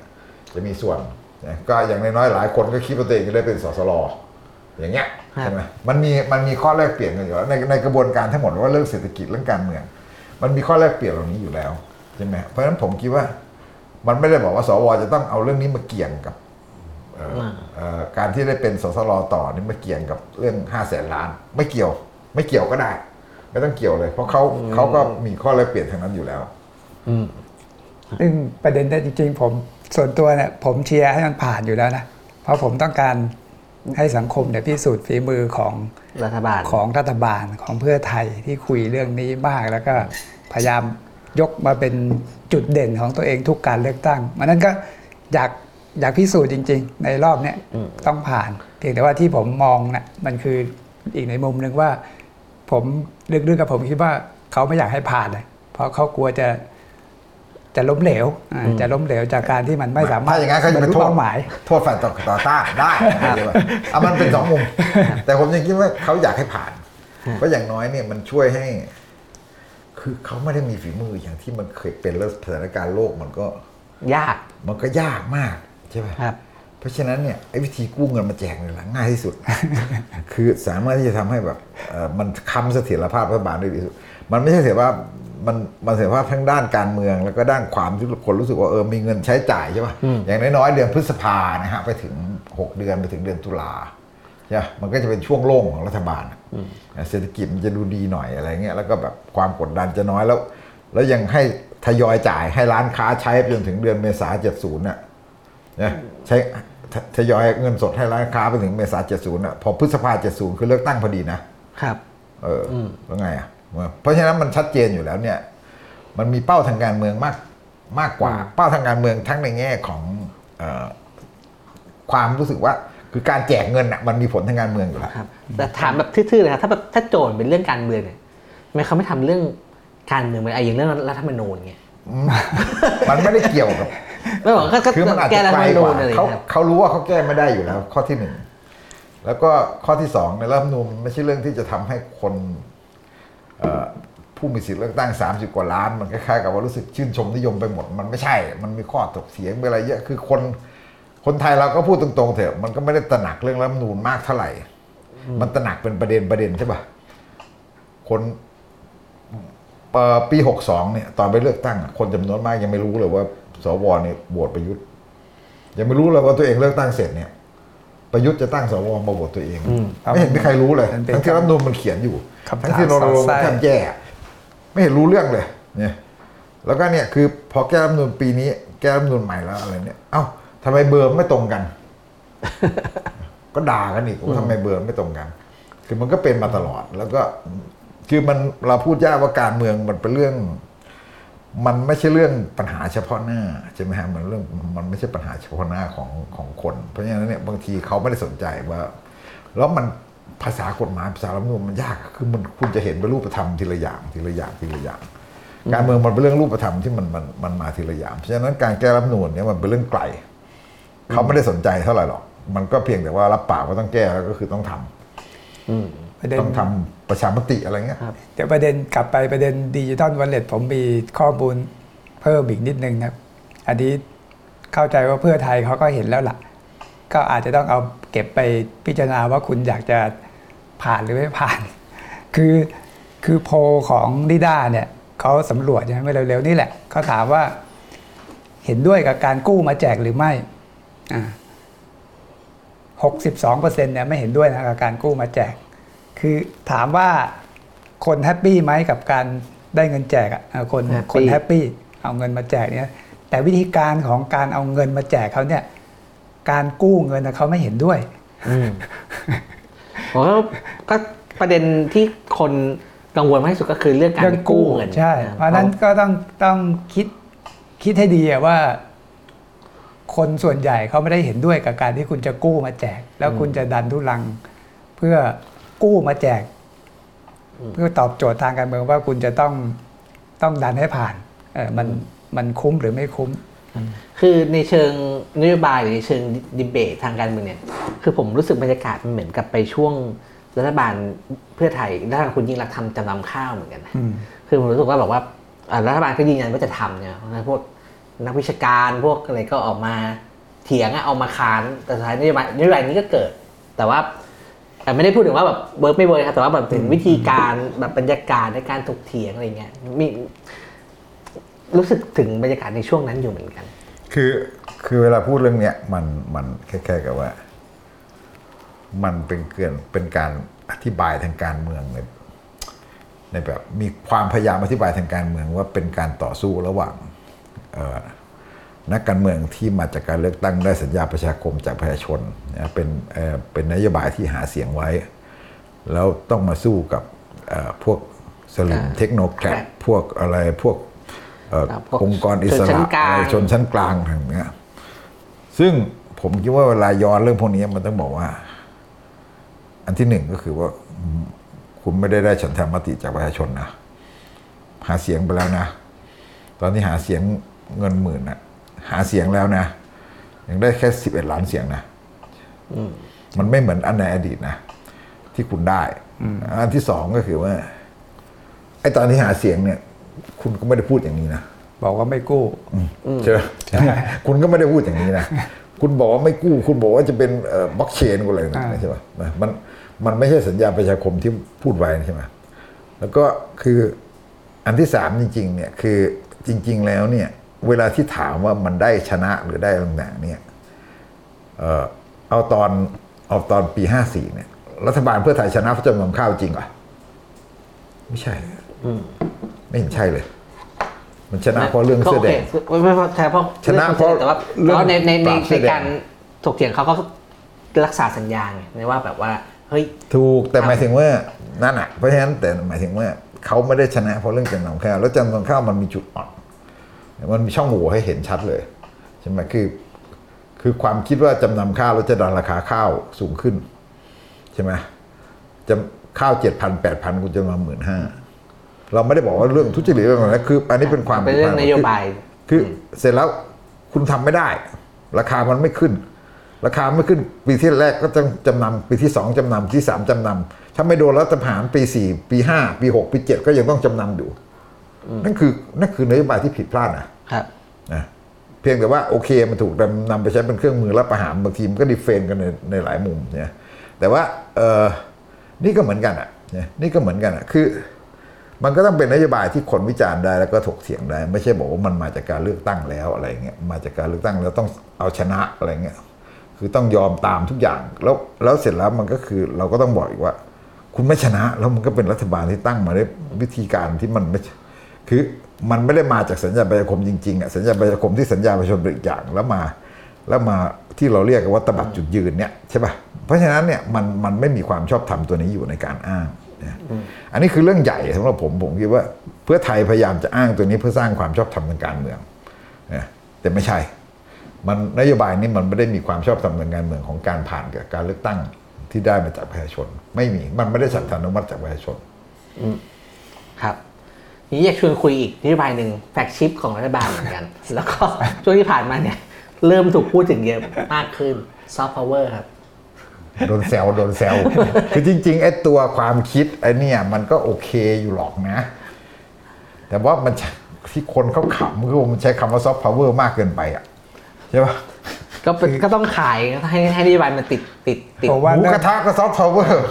จะมีส่วนนะก็อย่างน้อยๆหลายคนก็คิดว่าตัวเองจะได้เป็นสสรอย่างเงี้ยครับใช่ไหมมันมีมันมีข้อแลกเปลี่ยนกันอยู่แล้วในในกระบวนการทั้งหมดว่าเรื่องเศรษฐกิจเรื่องการเมือง มันมีข้อแลกเปลี่ยนเหล่านี้อยู่แล้ว ใช่ไหมเพราะฉะนั้นผมคิดว่า มันไม่ได้บอกว่าสวจะต้องเอาเรื่องนี้มาเกี่ยงกับเอ่อเอ่อการที่ได้เป็นสสรต่อนี่มาเกี่ยงกับเรื่องห้าแสนล้าน ไม่เกี่ยว ไม่เกี่ยวก็ได้ ไม่ต้องเกี่ยวเลย เพราะเขาเขาก็มีข้อแลกเปลี่ยนทางนั้นอยู่แล้วอืมซึ่งประเด็นเนี่ยจริงๆ ผมส่วนตัวเนี่ยผมเชียร์ให้มันผ่านอยู่แล้วนะ เพราะผมต้องการให้สังคมเนี่ยพิสูจน์ฝีมือของรัฐบาลของรัฐบาลของเพื่อไทยที่คุยเรื่องนี้มากแล้วก็พยายาม ยกมาเป็นจุดเด่นของตัวเองทุกการเลือกตั้งมันนั้นก็อยากอยากพิสูจน์จริง ๆ ในรอบเนี้ยต้องผ่านเพียงแต่ว่าที่ผมมองนะ่ะมันคืออีกในมุมหนึ่งว่า ผมลึกๆกับผมคิดว่าเขาไม่อยากให้ผ่านเลยเพราะเขากลัวจะจะล้มเหลวอ่าจะล้มเหลวจากการที่มันไม่สามารถถ้าอย่างนั้นเขาบจะรไปรลุโทษเป้าหมาย โทษฝ่ายต่อต่อต้านได้ใช่ไหมอะมันเป็นสองมุม แต่ผมยังคิดว่าเขาอยากให้ผ่าน เพราะอย่างน้อยเนี่ยมันช่วยให้ คือเขาไม่ได้มีฝีมืออย่างที่มันเคยเป็นแล้วสถานการณ์โลกมันก็ยาก มันก็ยากมากใช่ไหมครับ เพราะฉะนั้นเนี่ยไอ้วิธีกู้เงินมาแจกเนี่ยแหละง่ายที่สุด คือสามารถที่จะทำให้แบบเอ่อมันค้ำเสถียรภาพรัฐบาลได้ดีที่สุด มันไม่ใช่เสียว่าพมันมันเสียภาพทั้งด้านการเมือง แล้วก็ด้านความที่คนรู้สึกว่าเออมีเงินใช้จ่ายใช่ป่ะอย่างน้อยๆเดือนพฤษภานะฮะไปถึง 6 เดือนไปถึงเดือนตุลา ใช่ปะมันก็จะเป็นช่วงโล่งของรัฐบาลอะเศรษฐกิจมันจะดูดีหน่อยอะไรเงี้ยแล้วก็แบบความกดดันจะน้อยแล้ว แล้วยังให้ทยอยจ่ายให้ร้านค้าใช้ไปจนถึงเดือนเมษาเจ็ดศูนย์น่ะนะใช้ททยอยเงินสดให้ร้านค้าไปถึงเมษาเจ็ดศูนย์อะพอพฤษภาเจ็ดศูนย์คือเลือกตั้งพอดีนะครับเอออแล้วไงอะเพราะฉะนั้นมันชัดเจนอยู่แล้วเนี่ย มันมีเป้าทางการเมืองมากมากกว่า เป้าทางการเมืองทั้งในแง่ของเออความรู้สึกว่า คือการแจกเงินอะมันมีผลทางการเมืองอยู่แล้วครับแต่ถามแบบทื่อๆเลยครับถ้าแบบถ้าโจทย์เป็นเรื่องการเมืองเนี่ยทำไมเขาไม่ทำเรื่องการเมืองไปไอ้อย่างเรื่องรัฐธรรมนูญไงมันไม่ได้เกี่ยวกับไม่บอกก็ก็คือมันอาจแก้จะรัฐไกธรลรมกนูว่าญอะไรอย่างเขาเงี้ยครับเขารู้ว่าเขาแก้ไม่ได้อยู่แล้ว ข้อที่หนึ่งแล้วก็ข้อที่สองในรัฐธรรมนูญไม่ใช่เรื่องที่จะทำให้คนเอ่อผู้มีสิทธิ์เลือกตั้ง 30 กว่าล้าน มันคล้ายๆกับว่ารู้สึกชื่นชมนิยมไปหมด มันไม่ใช่ มันมีข้อถกเถียงมีอะไรเยอะคือคน คนไทยเราก็พูดตรงๆเถอะมันก็ไม่ได้ตระหนักเรื่องรัฐธรรมนูญมากเท่าไหร่ มันตระหนักเป็นประเด็นประเด็นใช่ปะคนเอ่อปีหกสองเนี่ยตอนไปเลือกตั้งอะคนจำนวนมากยังไม่รู้เลยว่าสวเนี่ยโหวตประยุทธ์ยังไม่รู้เลยว่าตัวเองเลือกตั้งเสร็จเนี่ย ประยุทธ์จะตั้งสวมาโหวตตัวเองไม่เห็นมีใครรู้เลยมันเป็นทั้งที่รัฐธรรมนูญมันเขียนอยู่คำถามทั้งที่รณรงค์สอดไส้แทบแย่ไม่เห็นรู้เรื่องเลย เนี่ย แล้วก็เนี่ยคือพอแก้รัฐธรรมนูญปีนี้ แก้รัฐธรรมนูญใหม่แล้วอะไรเนี่ยเอ้า ทำไมเบอร์ไม่ตรงกัน ก็ด่ากันอีกว่าทำไมเบอร์ไม่ตรงกัน คือมันก็เป็นมาตลอด แล้วก็คือมันเราพูดยากว่าการเมืองมันเป็นเรื่อง มันไม่ใช่เรื่องปัญหาเฉพาะหน้าใช่ไหมฮะมันเรื่องมันไม่ใช่ปัญหาเฉพาะหน้าของของคน เพราะฉะนั้นเนี่ยบางทีเขาไม่ได้สนใจว่า แล้วมันภาษากฎหมายภาษารัฐธรรมนูญมันยากคือมันคุณจะเห็นเป็นรูปธรรมทีละอย่างทีละอย่างทีละอย่าง การเมืองมันเป็นเรื่องรูปธรรมที่มันมันมันมาทีละอย่างเพราะฉะนั้นการแก้รัฐมนูญเนี่ยมันเป็นเรื่องไกล เขาไม่ได้สนใจเท่าไหร่หรอก มันก็เพียงแต่ว่ารับปากว่าต้องแก้แล้วก็คือต้องทำประเด็นต้องทำประชามติอะไรเงี้ยเดี๋ยวประเด็นกลับไปประเด็นดิจิทัลวอลเล็ตผมมีข้อมูลเพิ่มอีกนิดนึงนะครับอันนี้เข้าใจว่าเพื่อไทยเขาก็เห็นแล้วล่ะ ก็อาจจะต้องเอาเก็บไปพิจารณาว่าคุณอยากจะผ่านหรือไม่ผ่าน คือคือโพลของลิด้าเนี่ยเขาสำรวจใช่ไหมเมื่อเร็วๆนี่แหละเขาถามว่า เห็นด้วยกับการกู้มาแจกหรือไม่ อ่าหกสิบสองเปอร์เซ็นต์เนี่ยไม่เห็นด้วยนะกับการกู้มาแจก คือถามว่าคน happy ไหมกับการได้เงินแจกอะเออคน Happy คน happy เอาเงินมาแจกเนี่ย แต่วิธีการของการเอาเงินมาแจกเขาเนี่ย การกู้เงินน่ะเขาไม่เห็นด้วยอืมผมว่าก็ประเด็นที่คนกังวลมากที่สุดก็คือเรื่องการเรื่องไปกู้เงินใช่ เพราะฉะนั้นก็ต้องต้องคิดคิดให้ดีอะว่า คนส่วนใหญ่เขาไม่ได้เห็นด้วยกับการที่คุณจะกู้มาแจก แล้วคุณจะดันทุรัง เพื่อกู้มาแจก เพื่อตอบโจทย์ทางการเมืองว่าคุณจะต้องต้องดันให้ผ่านเออมันมันคุ้มหรือไม่คุ้ม คือในเชิงนโยบายหรือในเชิงดิเบตทางการเมืองเนี่ย คือผมรู้สึกบรรยากาศมันเหมือนกับไปช่วงรัฐบาลเพื่อไทยรัฐบาลคุณยิ่งรักษณ์ทำจำนำข้าวเหมือนกันนะอืมคือผมรู้สึกว่าแบบว่าอ่ารัฐบาลก็ยืนยันว่าจะทำเนี่ยเพราะฉะนั้นพวก นักวิชาการพวกอะไรก็ออกมาเถียงอะเอามาค้านแต่สุดท้ายนโยบายนโยบายนี้ก็เกิด แต่ว่าแต่ไม่ได้พูดถึงว่าแบบ work ไม่ work ครับแต่ว่าแบบถึงวิธีการแบบบรรยากาศในการถกเถียงอะไรเงี้ยมีรู้สึกถึงบรรยากาศในช่วงนั้นอยู่เหมือนกัน คือคือเวลาพูดเรื่องเนี้ยมันมันคล้ายๆกับว่า มันเป็นเกินเป็นการอธิบายทางการเมืองเลยในแบบมีความพยายามอธิบายทางการเมืองว่าเป็นการต่อสู้ระหว่าง นักการเมืองที่มาจากการเลือกตั้งได้สัญญาประชาคมจากประชาชนนะเป็นเอ่อเป็นนโยบายที่หาเสียงไว้ แล้วต้องมาสู้กับเอ่อพวกสลิมอ่าเทคโนแครครับพวกอะไรพวกเอ่อครับพวกองค์กรอิสชนชั้ระนกลางอะไรชนชั้นกลางทางเนี้ยซึ่งผมคิดว่าเวลาย้อนเรื่องพวกนี้มันต้องบอกว่า อันที่หนึ่งก็คือว่าอืมคุณไม่ได้ได้ฉันทามติจากประชาชนนะ หาเสียงไปแล้วนะ ตอนที่หาเสียง เงินหมื่นนะหาเสียงแล้วนะยังได้แค่สิบเอ็ดล้านเสียงนะมันไม่เหมือนอันในอดีตนะที่คุณได้อันที่สองก็คือว่าไอ้ตอนที่หาเสียงเนี่ย คุณก็ไม่ได้พูดอย่างนี้นะบอกว่าไม่กู้ใช่ไหมคุณก็ไม่ได้พูดอย่างนี้นะคุณบอกว่าไม่กู้ คุณบอกว่าจะเป็นบล็อกเชนอะไรต่างๆอ่าใช่ไหมมันมันไม่ใช่สัญญาประชาคมที่พูดไว้ใช่ไหมแล้วก็คืออันที่สามจริง ๆ เนี่ย คือจริง ๆ แล้วเนี่ย เวลาที่ถามว่ามันได้ชนะหรือได้ต่างๆเนี่ยเอ่อเอาตอนเอาตอนปีห้าสี่เนี่ย รัฐบาลเพื่อไทยชนะเพราะจำนำข้าวจริงเหรอไม่ใช่ไม่เห็นใช่เลย มันชนะเพราะเรื่องเสื้อแดงก็โคไม่ไม่ใช่เพราะชนะเพราะแต่ว่าเรื่องแต่ว่าในในในปราบเสื้ในอแดงการถกเถียงเขาก็รักษาสัญญาไงไม่ว่าแบบว่าเฮ้ยถูกแต่ครับหมายถึงว่านั่นอะเพราะฉะนั้นแต่หมายถึงว่าเขาไม่ได้ชนะเพราะเรื่องจำนำข้าวแล้วจำนำข้าวมันมีจุดอ่อน มันมีช่องโหว่ให้เห็นชัดเลยใช่ไหมคือ คือความคิดว่าจำนำข้าวแล้วจะดันราคาข้าวสูงขึ้นใช่ไหมจะข้าวเจ็ดพันแปดพันคุณจะมาหมื่นห้าเราไม่ได้บอกว่าเรื่องทุจริตเรื่องอะไรนะคือ อันนี้เป็นความเป็นเรื่องนโยบาย คือเสร็จแล้วคุณทำไม่ได้ ราคามันไม่ขึ้น ราคาไม่ขึ้นปีที่แรกก็ต้องจำนำปีที่สองจำนำปีที่สามจำนำถ้าไม่โดนรัฐประหารปีสี่ปีห้าปีหกปีเจ็ดก็ยังต้องจำนำอยู่ นั่นคือนั่นคือนโยบายที่ผิดพลาดนะครับนะเพียงแต่ว่าโอเคมันถูกนำนำไปใช้เป็นเครื่องมือรับประหารบางทีมันก็ดิเฟนกันในในหลายมุมเนี่ยแต่ว่าเออนี่ก็เหมือนกันอะเนี่ยนี่ก็เหมือนกันอะคือ มันก็ต้องเป็นนโยบายที่คนวิจารณ์ได้แล้วก็ถกเถียงได้ ไม่ใช่บอกว่ามันมาจากการเลือกตั้งแล้วอะไรเงี้ยมาจากการเลือกตั้งแล้วต้องเอาชนะอะไรเงี้ยคือต้องยอมตามทุกอย่างแล้วแล้วเสร็จแล้วมันก็คือเราก็ต้องบอกอีกว่า คุณไม่ชนะแล้วมันก็เป็นรัฐบาลที่ตั้งมาด้วยวิธีการที่มันไม่ คือมันไม่ได้มาจากสัญญาประชาคมจริงๆอะสัญญาประชาคมที่สัญญาประชาชนเป็นอีกอย่างแล้วมา แล้วมาที่เราเรียกกันว่าตบัดจุดยืนเนี่ยใช่ป่ะเพราะฉะนั้นเนี่ยมันมันไม่มีความชอบธรรมตัวนี้อยู่ในการอ้างนะอันนี้คือเรื่องใหญ่สำหรับผมผมคิดว่าเพื่อไทยพยายามจะอ้างตัวนี้เพื่อสร้างความชอบธรรมทางการเมืองนะแต่ไม่ใช่ มันนโยบายนี้มันไม่ได้มีความชอบธรรมทางการเมืองของการผ่านกับการเลือกตั้งที่ได้มาจากประชาชน ไม่มีมันไม่ได้สันธานุมัติจากประชาชนครับ นี้อยากชวนคุยอีกนโยบายหนึ่งแฟกชิปของรัฐบาลเหมือนกัน แล้วก็ช่วงที่ผ่านมาเนี่ย เริ่มถูกพูดถึงเยอะมากขึ้นซอฟต์พาวเวอร์ครับโดนแซวโดนแซวคือจริงๆไอ้ตัวความคิดไอ้เนี่ยมันก็โอเคอยู่หรอกนะ แต่ว่ามันใช้ที่คนเขาขำคือมันใช้คำว่าซอฟต์พาวเวอร์มากเกินไปอะใช่ปะก็เป็นก็ต้องขายให้ให้นโยบายมันติดติดติดผมว่าหมูกระทะก็ซอฟต์พาวเวอร์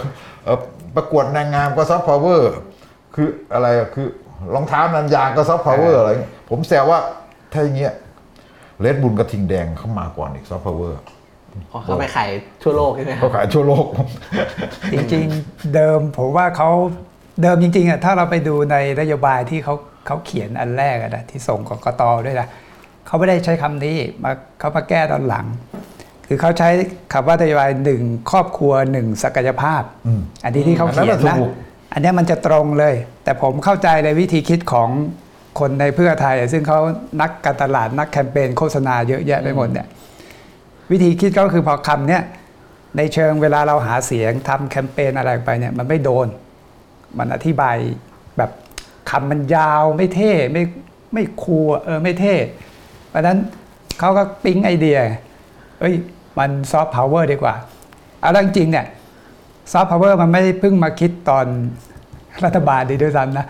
ประกวดนางงามก็ซอฟต์พาวเวอร์คืออะไรอะคือ รองเท้านันยางก็ซอฟต์พาวเวอร์อะไรเงี้ยผมแซวว่าถ้าอย่างเงี้ย Red Bull กระทิงแดงเข้ามาก่อนอีกซอฟต์พาวเวอร์อ๋อเขาไปขายทั่วโลกใช่ไหมครับเขาขายทั่วโลก จริงๆ เดิมผมว่าเขาเดิมจริงๆอะถ้าเราไปดูในนโยบายที่เขาเขาเขียนอันแรกอะนะที่ส่งกกตด้วยนะเขาไม่ได้ใช้คำนี้มาเขามาแก้ตอนหลัง คือเขาใช้คำว่านโยบายหนึ่งครอบครัวหนึ่งศักยภาพอืมอันนี้ที่เขาเขียนอันนั้นนะน่ะถูก อันนี้มันจะตรงเลย แต่ผมเข้าใจในวิธีคิดของคนในเพื่อไทย ซึ่งเขานักการตลาดนักแคมเปญโฆษณาเยอะแยะไปหมดเนี่ยวิธีคิดก็คือพอคำเนี้ยในเชิงเวลาเราหาเสียงทำแคมเปญอะไรไปเนี่ยมันไม่โดน มันอธิบายแบบคำมันยาวไม่เท่ไม่ไม่ cool เออไม่เท่ เพราะนั้นเขาก็ปิ๊งไอเดีย เอ้ยมันซอฟต์พาวเวอร์ดีกว่า เอาแล้วจริงเนี่ยซอฟต์พาวเวอร์มันไม่เพิ่งมาคิดตอน รัฐบาลนี้ด้วยซ้ำนะ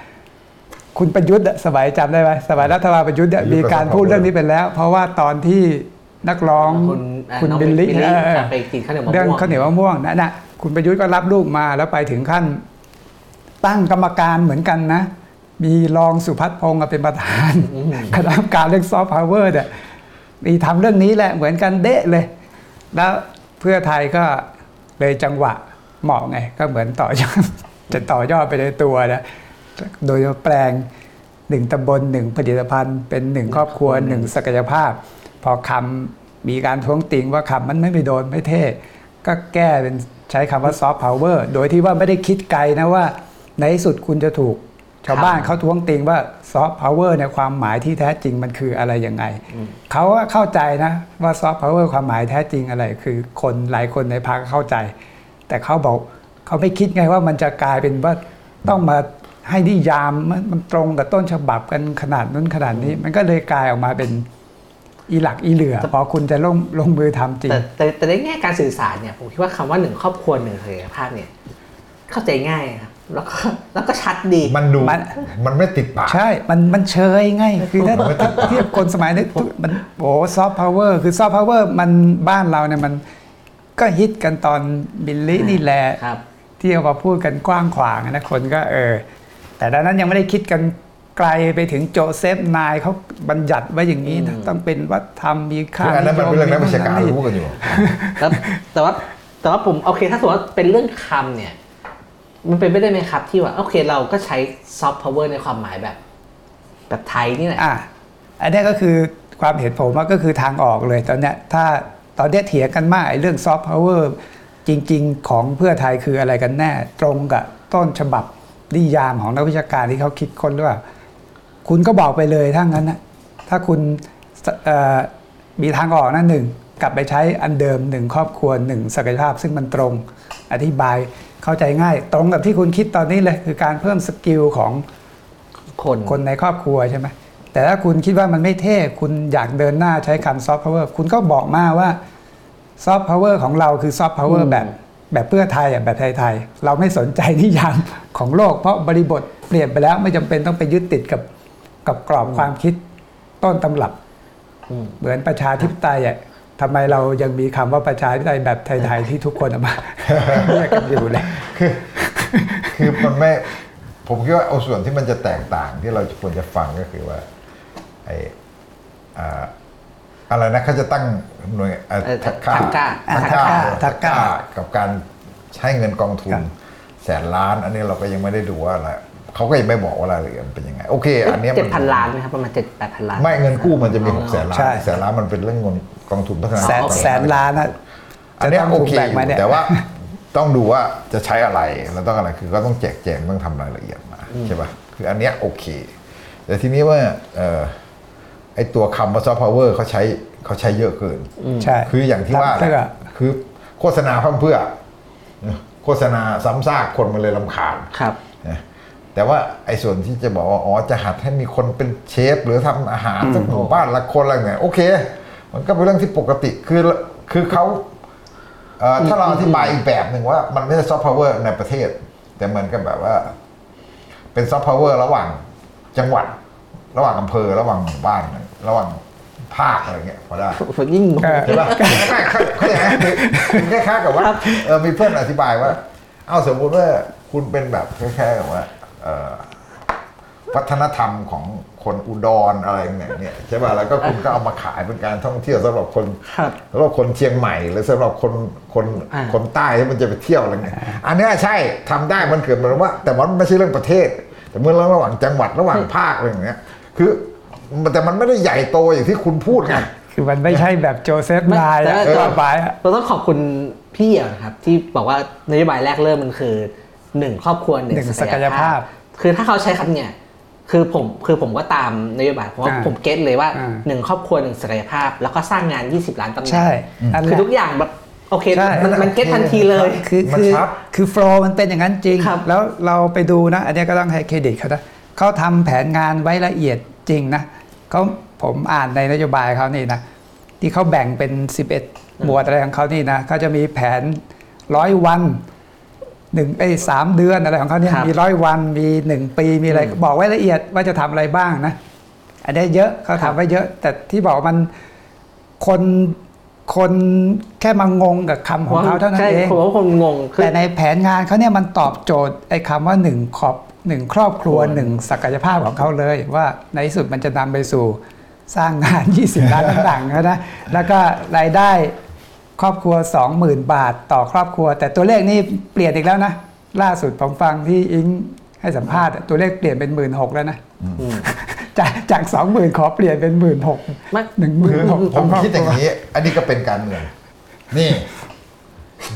คุณประยุทธ์อะสมัยจำได้ไหมสมัยรัฐบาลประยุทธ์เนี่ยประยุทธ์มีการก็พูด soft power เรื่องนี้ไปแล้ว เพราะว่าตอนที่นักร้องคุณอ่าคุณน้องบิลลี่บิลลี่เออเออจะไปกินข้าวเหนียวมะม่วงเรื่องข้าวเหนียวมะม่วงนั่นน่ะคุณประยุทธ์ก็รับลูกมาแล้วไปถึงขั้น ตั้งกรรมการเหมือนกันนะ มีรองสุพัฒน์พงศ์เป็นประธานคณะกรรมการเรื่องซอฟต์พาวเวอร์เนี่ยมีทำเรื่องนี้แหละเหมือนกันเดะเลย แล้วเพื่อไทยก็เลยจังหวะเหมาะไงก็เหมือนต่อยอด จะต่อยอดไปในตัวนะโดยแปลงหนึ่งตำบลหนึ่งผลิตภัณฑ์ เป็นหนึ่งครอบครัวหนึ่งศักยภาพ พอคำมีการท้วงติงว่าคำมันไม่ไปโดนไม่เท่ ก็แก้เป็นใช้คำว่าซอฟต์พาวเวอร์โดยที่ว่าไม่ได้คิดไกลนะว่า ในที่สุดคุณจะถูกชาวบ้านเขาท้วงติงว่าซอฟต์พาวเวอร์เนี่ยความหมายที่แท้จริงมันคืออะไรยังไง เขาก็เข้าใจนะว่าซอฟต์พาวเวอร์ความหมายแท้จริงอะไร คือคนหลายคนในพรรคเข้าใจ แต่เขาบอก เขาไม่คิดไงว่ามันจะกลายเป็นว่าต้องมาให้นิยามมันมันตรงกับต้นฉบับกันขนาดนั้นขนาดนี้ มันก็เลยกลายออกมาเป็นอีหลักอีเหลือพอคุณจะลงลงมือทำจริงแต่แต่แต่ในแง่การสื่อสารเนี่ยผมคิดว่าคำว่าหนึ่งครอบครัวหนึ่งศักยภาพเนี่ยเข้าใจง่ายครับแล้วก็แล้วก็ชัดดี มันดูมันมันไม่ติดปาก ใช่ มันมันเชยไงคือถ้ามันไม่ติถ้าดปากเทียบคนสมัยนี้ทุกมันโอ้ซอฟต์พาวเวอร์คือซอฟต์พาวเวอร์มันบ้านเราเนี่ยมันก็ฮิตกันตอนมิลลินี่แหละครับ ที่เอามาพูดกันกว้างขวางนะคนก็เออ แต่ดังนั้นยังไม่ได้คิดกันไกลไปถึงโจเซฟ ไนย์เขาบัญญัติไว้อย่างนี้นะต้องเป็นวัฒนธรรมมีค่าคืออันนั้นมันเป็นเรื่องนักวิชาการมีรู้กันอยู่แล้วแต่ว่าแต่ว่าผมโอเค ถ้าสมมติว่าเป็นเรื่องคำเนี่ย มันเป็นไปได้ไหมครับที่ว่า โอเคเราก็ใช้ซอฟต์พาวเวอร์ในความหมายแบบ แบบไทยนี่แหละอะอันนี้ก็คือความเห็นผมว่าก็คือทางออกเลยตอนเนี้ยถ้าตอนเนี้ยเถียงกันมากไอ้เรื่องซอฟต์พาวเวอร์ จริง ๆ ของเพื่อไทยคืออะไรกันแน่ ตรงกับต้นฉบับนิยามของนักวิชาการที่เขาคิดค้นหรือเปล่าคุณก็บอกไปเลยถ้างั้นนะถ้าคุณเอ่อมีทางออกนะหนึ่งกลับไปใช้อันเดิมหนึ่งครอบครัวหนึ่งศักยภาพ ซึ่งมันตรงอธิบายเข้าใจง่าย ตรงกับที่คุณคิดตอนนี้เลยคือการเพิ่ม skill ของคนคนในครอบครัวใช่ไหมแต่ถ้าคุณคิดว่ามันไม่เท่ คุณอยากเดินหน้าใช้คำซอฟต์พาวเวอร์คุณก็บอกมาว่า ซอฟต์พาวเวอร์ของเราคือซอฟต์พาวเวอร์แบบแบบเพื่อไทยอะแบบไทยๆเราไม่สนใจนิยามของโลก เพราะบริบทเปลี่ยนไปแล้วไม่จำเป็นต้องไปยึดติดกับกับกรอบความคิดต้นตำรับอืมเหมือนประชาธิปไตยอะทำไมเรายังมีคำว่าประชาธิปไตยแบบไทยๆที่ทุกคนเอามาเรียกกันอยู่เลยคือมันไม่ผมคิดว่าเอาส่วนที่มันจะแตกต่างที่เราควรจะฟังก็คือว่าไอ อ่าอะไรนะเขาจะตั้งหน่วยอ่าเอ่อทักก้า ทักก้าทักก้าทักก้า กับการใช้เงินกองทุนครับแสนล้าน อันนี้เราก็ยังไม่ได้ดูว่าอะไรเขาก็ยังไม่บอกว่ารายละเอียดมันเป็นยังไงโอเค อันเนี้ยเจ็ดมัพันล้านไหมครับประมาณเจ็ดแปดพันล้าน ไม่เงินกู้มันจะมีหกแสนล้าใช่นแสนล้านมันเป็นเรื่องเงินกองทุนพัฒนาแสนกองทุแสนล้านนะอันเนี้ยจะต้งโอเคถูกแบ่งอมายู่เนี่ย แต่ว่าต้องดูว่าจะใช้อะไรแล้วต้องอะไรคือก็ต้องแจกแจงต้องทำรายละเอียดมาใช่ป่ะคืออันเนี้ยโอเค แต่ทีนี้ว่าเอ่อ ไอตัวคำว่าซอฟต์พาวเวอร์เขาใช้เขาใช้เยอะเกิน ใช่คืออย่างที่ว่ารับเพื่อแหละคือโฆษณาพร่ำเพรื่อ โฆษณาซ้ำซากคนมันเลยลำคาญครับนะแต่ว่าไอ้ส่วนที่จะบอกว่าอ๋อจะหัดให้มีคนเป็นเชฟ หรือทำอาหารสักหมู่บ้านละคนอะไรเนี่ยโอเค มันก็เป็นเรื่องที่ปกติคือคือเขาเอ่อถ้าเราอธิบายอีกแบบหนึ่งว่า มันไม่ใช่ซอฟต์พาวเวอร์ในประเทศ แต่เหมือนกับแบบว่า เป็นซอฟต์พาวเวอร์ระหว่างจังหวัด ระหว่างอำเภอระหว่างหมู่บ้านระหว่างภาคอะไรเงี้ยพอได้ผมยิ่งเออใช่ป่ะไม่เขาเขาอย่างนั้นคือคือคล้ายๆกับว่าเออมีเพื่อนอธิบายว่า เอ้าสมมติว่าคุณเป็นแบบคล้ายๆกับว่าเอ่อวัฒนธรรมของคนอุดรอะไรเนี่ยเนี่ยใช่ป่ะแล้วก็คุณก็เอามาขายเป็นการท่องเที่ยวสำหรับคนครับสำหรับคนเชียงใหม่หรือสำหรับคนคนอ่าคนใต้ที่มันจะไปเที่ยวอะไรเงี้ยอันเนี้ยใช่ทำได้มันเกิดมาว่า แต่มันไม่ใช่เรื่องประเทศ แต่เมื่อระหว่างจังหวัดระหว่างภาคอะไรอย่างเงี้ย คือมันแต่มันไม่ได้ใหญ่โตอย่างที่คุณพูดไง คือมันไม่ใช่แบบโจเซฟไม่นายแต่อะแต่ต่อไปอะเราต้องขอบคุณพี่เหี่ยวนะครับ ที่บอกว่านโยบายแรกเริ่มมันคือหนึ่งครอบครัวหนึ่งหนึ่งศักยภาพ คือถ้าเขาใช้คำเนี่ยคือผมคือผมก็ตามนโยบายเพราะว่าอ่าผมเก็ตเลยว่าอ่าหนึ่งครอบครัวหนึ่งศักยภาพ แล้วก็สร้างงาน 20 ล้านตำแหน่งใช่นั่นแหคือละทุกอย่างแบบโอเคใช่มันมันเก็ตทันทีเลย คือมันคือชัดคือโฟล์มันเป็นอย่างนั้นจริงครับแล้วเราไปดูนะ อันนี้ก็ต้องให้เครดิตเขานะ เขาทำแผนงานไว้ละเอียดจริงนะเขาผมอ่านในนโยบายเขานี่นะที่เขาแบ่งเป็น 11 หมวดอะไรของเขานี่นะเขาจะมีแผนร้อยวันหนึ่งไอ้สามเดือนอะไรของเขาเนี่ยครับมีร้อยวันมีหนึ่งปีมีอะไรอืมบอกไว้ละเอียดว่าจะทำอะไรบ้างนะ อันนี้เยอะเขาครัทำบไว้เยอะ แต่ที่บอกมันคนคนแค่มางงกับคำของเขาเท่านั้นใช่เองผมว่าคนงงคือแต่ในแผนงานเขาเนี่ยมันตอบโจทย์ไอ้คำว่าหนึ่งขอบ หนึ่งครอบครัวครอบครัวหนึ่งศักยภาพของเขาเลย ว่าในที่สุดมันจะนำไปสู่สร้างงาน 20 ล้านต่างๆนะแล้วก็รายได้ครอบครัว 20,000 บาทต่อครอบครัว แต่ตัวเลขนี่เปลี่ยนอีกแล้วนะ ล่าสุดผมฟังที่อิงให้สัมภาษณ์อะตัวเลขเปลี่ยนเป็นหมื่นหกแล้วนะอืมจากจากสองหมื่นขอเปลี่ยนเป็นหมื่นหกมันหนึ่งหมื่นหกผมคิดอย่างนี้ อันนี้ก็เป็นการเมือง นี่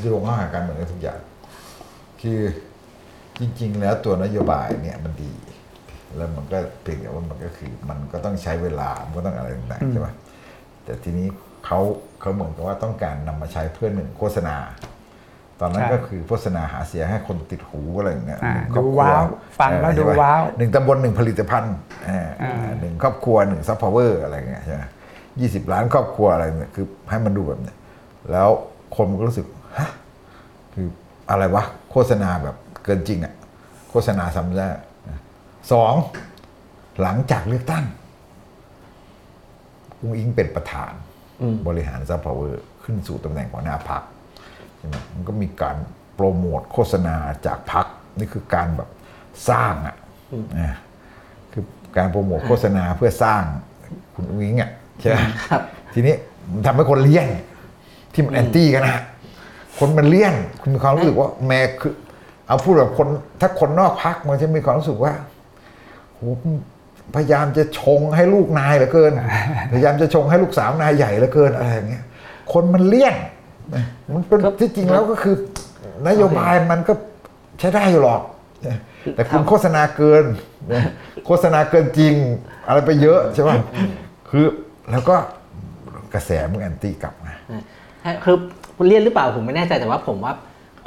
โยงเข้าหาการเมืองได้ทุกอย่าง คือ จริง ๆ แล้วตัวนโยบายเนี่ยมันดี แล้วมันก็เพียงแต่ว่ามันก็คือ มันก็ต้องใช้เวลา มันก็ต้องอะไรต่างๆใช่ไหมแต่ทีนี้เขาเขาเหมือนกับว่าต้องการนำมาใช้เพื่อหนึ่งโฆษณา ตอนนั้นใช่ก็คือโฆษณาหาเสียงให้คนติดหูอะไรอย่างเงี้ยอ่าหนึ่งครอบครัว้าว ฟังแล้วเออดูใช่ปะว้าวหนึ่งตำบลหนึ่งผลิตภัณฑ์อ่าอ่าหนึ่งครอบครัวหนึ่งซอฟต์พาวเวอร์อะไรเงี้ยใช่ไหมยี่สิบล้านครอบครัวอะไรเนี่ยคือให้มันดูแบบเนี้ยแล้วคนมันก็รู้สึกฮะคืออะไรวะ โฆษณาแบบ เกินจริงอะโฆษณาซ้ำซากสองหลังจากเลือกตั้งอุ้งอิงเป็นประธานอืมบริหารซอฟต์พาวเวอร์ขึ้นสู่ตำแหน่งหัวหน้าพรรคใช่ไหมมันก็มีการโปรโมทโฆษณาจากพรรคนี่คือการแบบสร้างอะนะคือการโปรโมทโฆษณาเพื่อสร้างคุณอุ้งอิงอะใช่ไหมครับทีนี้มันทำให้คนเลี่ยนที่มันแอนตี้กันนะคนมันเลี่ยนคุณมีความรู้สึกว่าแม่คือ เอาพูดแบบคนถ้าคนนอกพักมันจะมีความรู้สึกว่าโหพยายามจะชงให้ลูกนายเหลือเกิน พยายามจะชงให้ลูกสาวนายใหญ่เหลือเกินอะไรอย่างเงี้ย คนมันเลี่ยนมันเป็นที่จริงแล้วก็คือนโยบายมันก็ใช้ได้อยู่หรอก แต่คุณโฆษณาเกิน โฆษณาเกินจริง อะไรไปเยอะใช่ไหมคือแล้วก็กระแสมึงแอนตี้กลับนะใช่คือเรียนหรือเปล่าผมไม่แน่ใจแต่ว่าผมว่า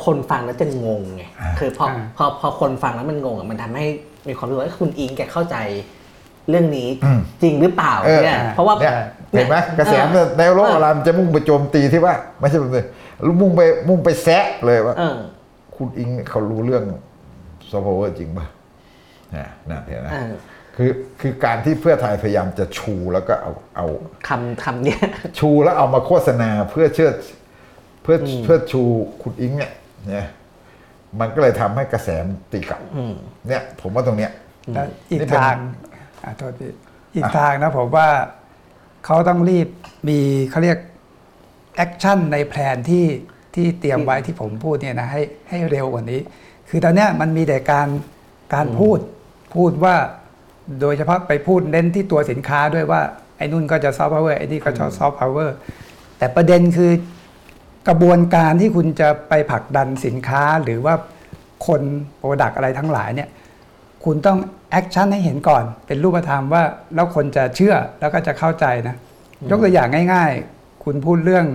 คนฟังแล้วจะงงไงคือพออ่าพอพอคนฟังแล้วมันงงอะมันทำให้มีความรู้สึกว่าเอ้ยคุณอิงแกเข้าใจเรื่องนี้อืมจริงหรือเปล่าเออเนี่ยเพราะว่าเนี่ยเห็นไหมกระแสในโลกออนไลน์มันจะมุ่งไปโจมตีที่ว่า ไม่ใช่แบบนี้มุ่งไปมุ่งไปแซะเลยว่าเออคุณอิงเนี่ยเขารู้เรื่องซอฟต์แวร์จริงป่ะเนี่ยนะเห็นไหมเออคือคือการที่เพื่อไทยพยายามจะชูแล้วก็เอาเอาคำคำเนี้ยชูแล้วเอามาโฆษณาเพื่อเชิดเพื่อเพื่อชูคุณอิงเนี่ย เนี่ยมันก็เลยทำให้กระแสมันตีกลับอืมเนี่ย ผมว่าตรงเนี้ยแล้วอีกนี่เป็นทางอะโทษทีอีกทางนะผมว่าเขาต้องรีบมีเขาเรียก action ในแผนที่ที่เตรียมไว้ที่ผมพูดเนี่ยนะให้ให้เร็วกว่านี้ คือตอนเนี้ยมันมีแต่การการพูดพูดว่าโดยเฉพาะไปพูดเน้นที่ตัวสินค้าด้วยว่า ไอ้นู่นก็จะซอฟต์พาวเวอร์ไอ้นี่ก็จะซอฟต์พาวเวอร์แต่ประเด็นคือ กระบวนการที่คุณจะไปผลักดันสินค้าหรือว่าคน product อะไรทั้งหลายเนี่ยคุณต้อง action ให้เห็นก่อน เป็นรูปธรรมว่าแล้วคนจะเชื่อแล้วก็จะเข้าใจนะยกตัวอย่างง่าย ๆ คุณพูดเรื่อง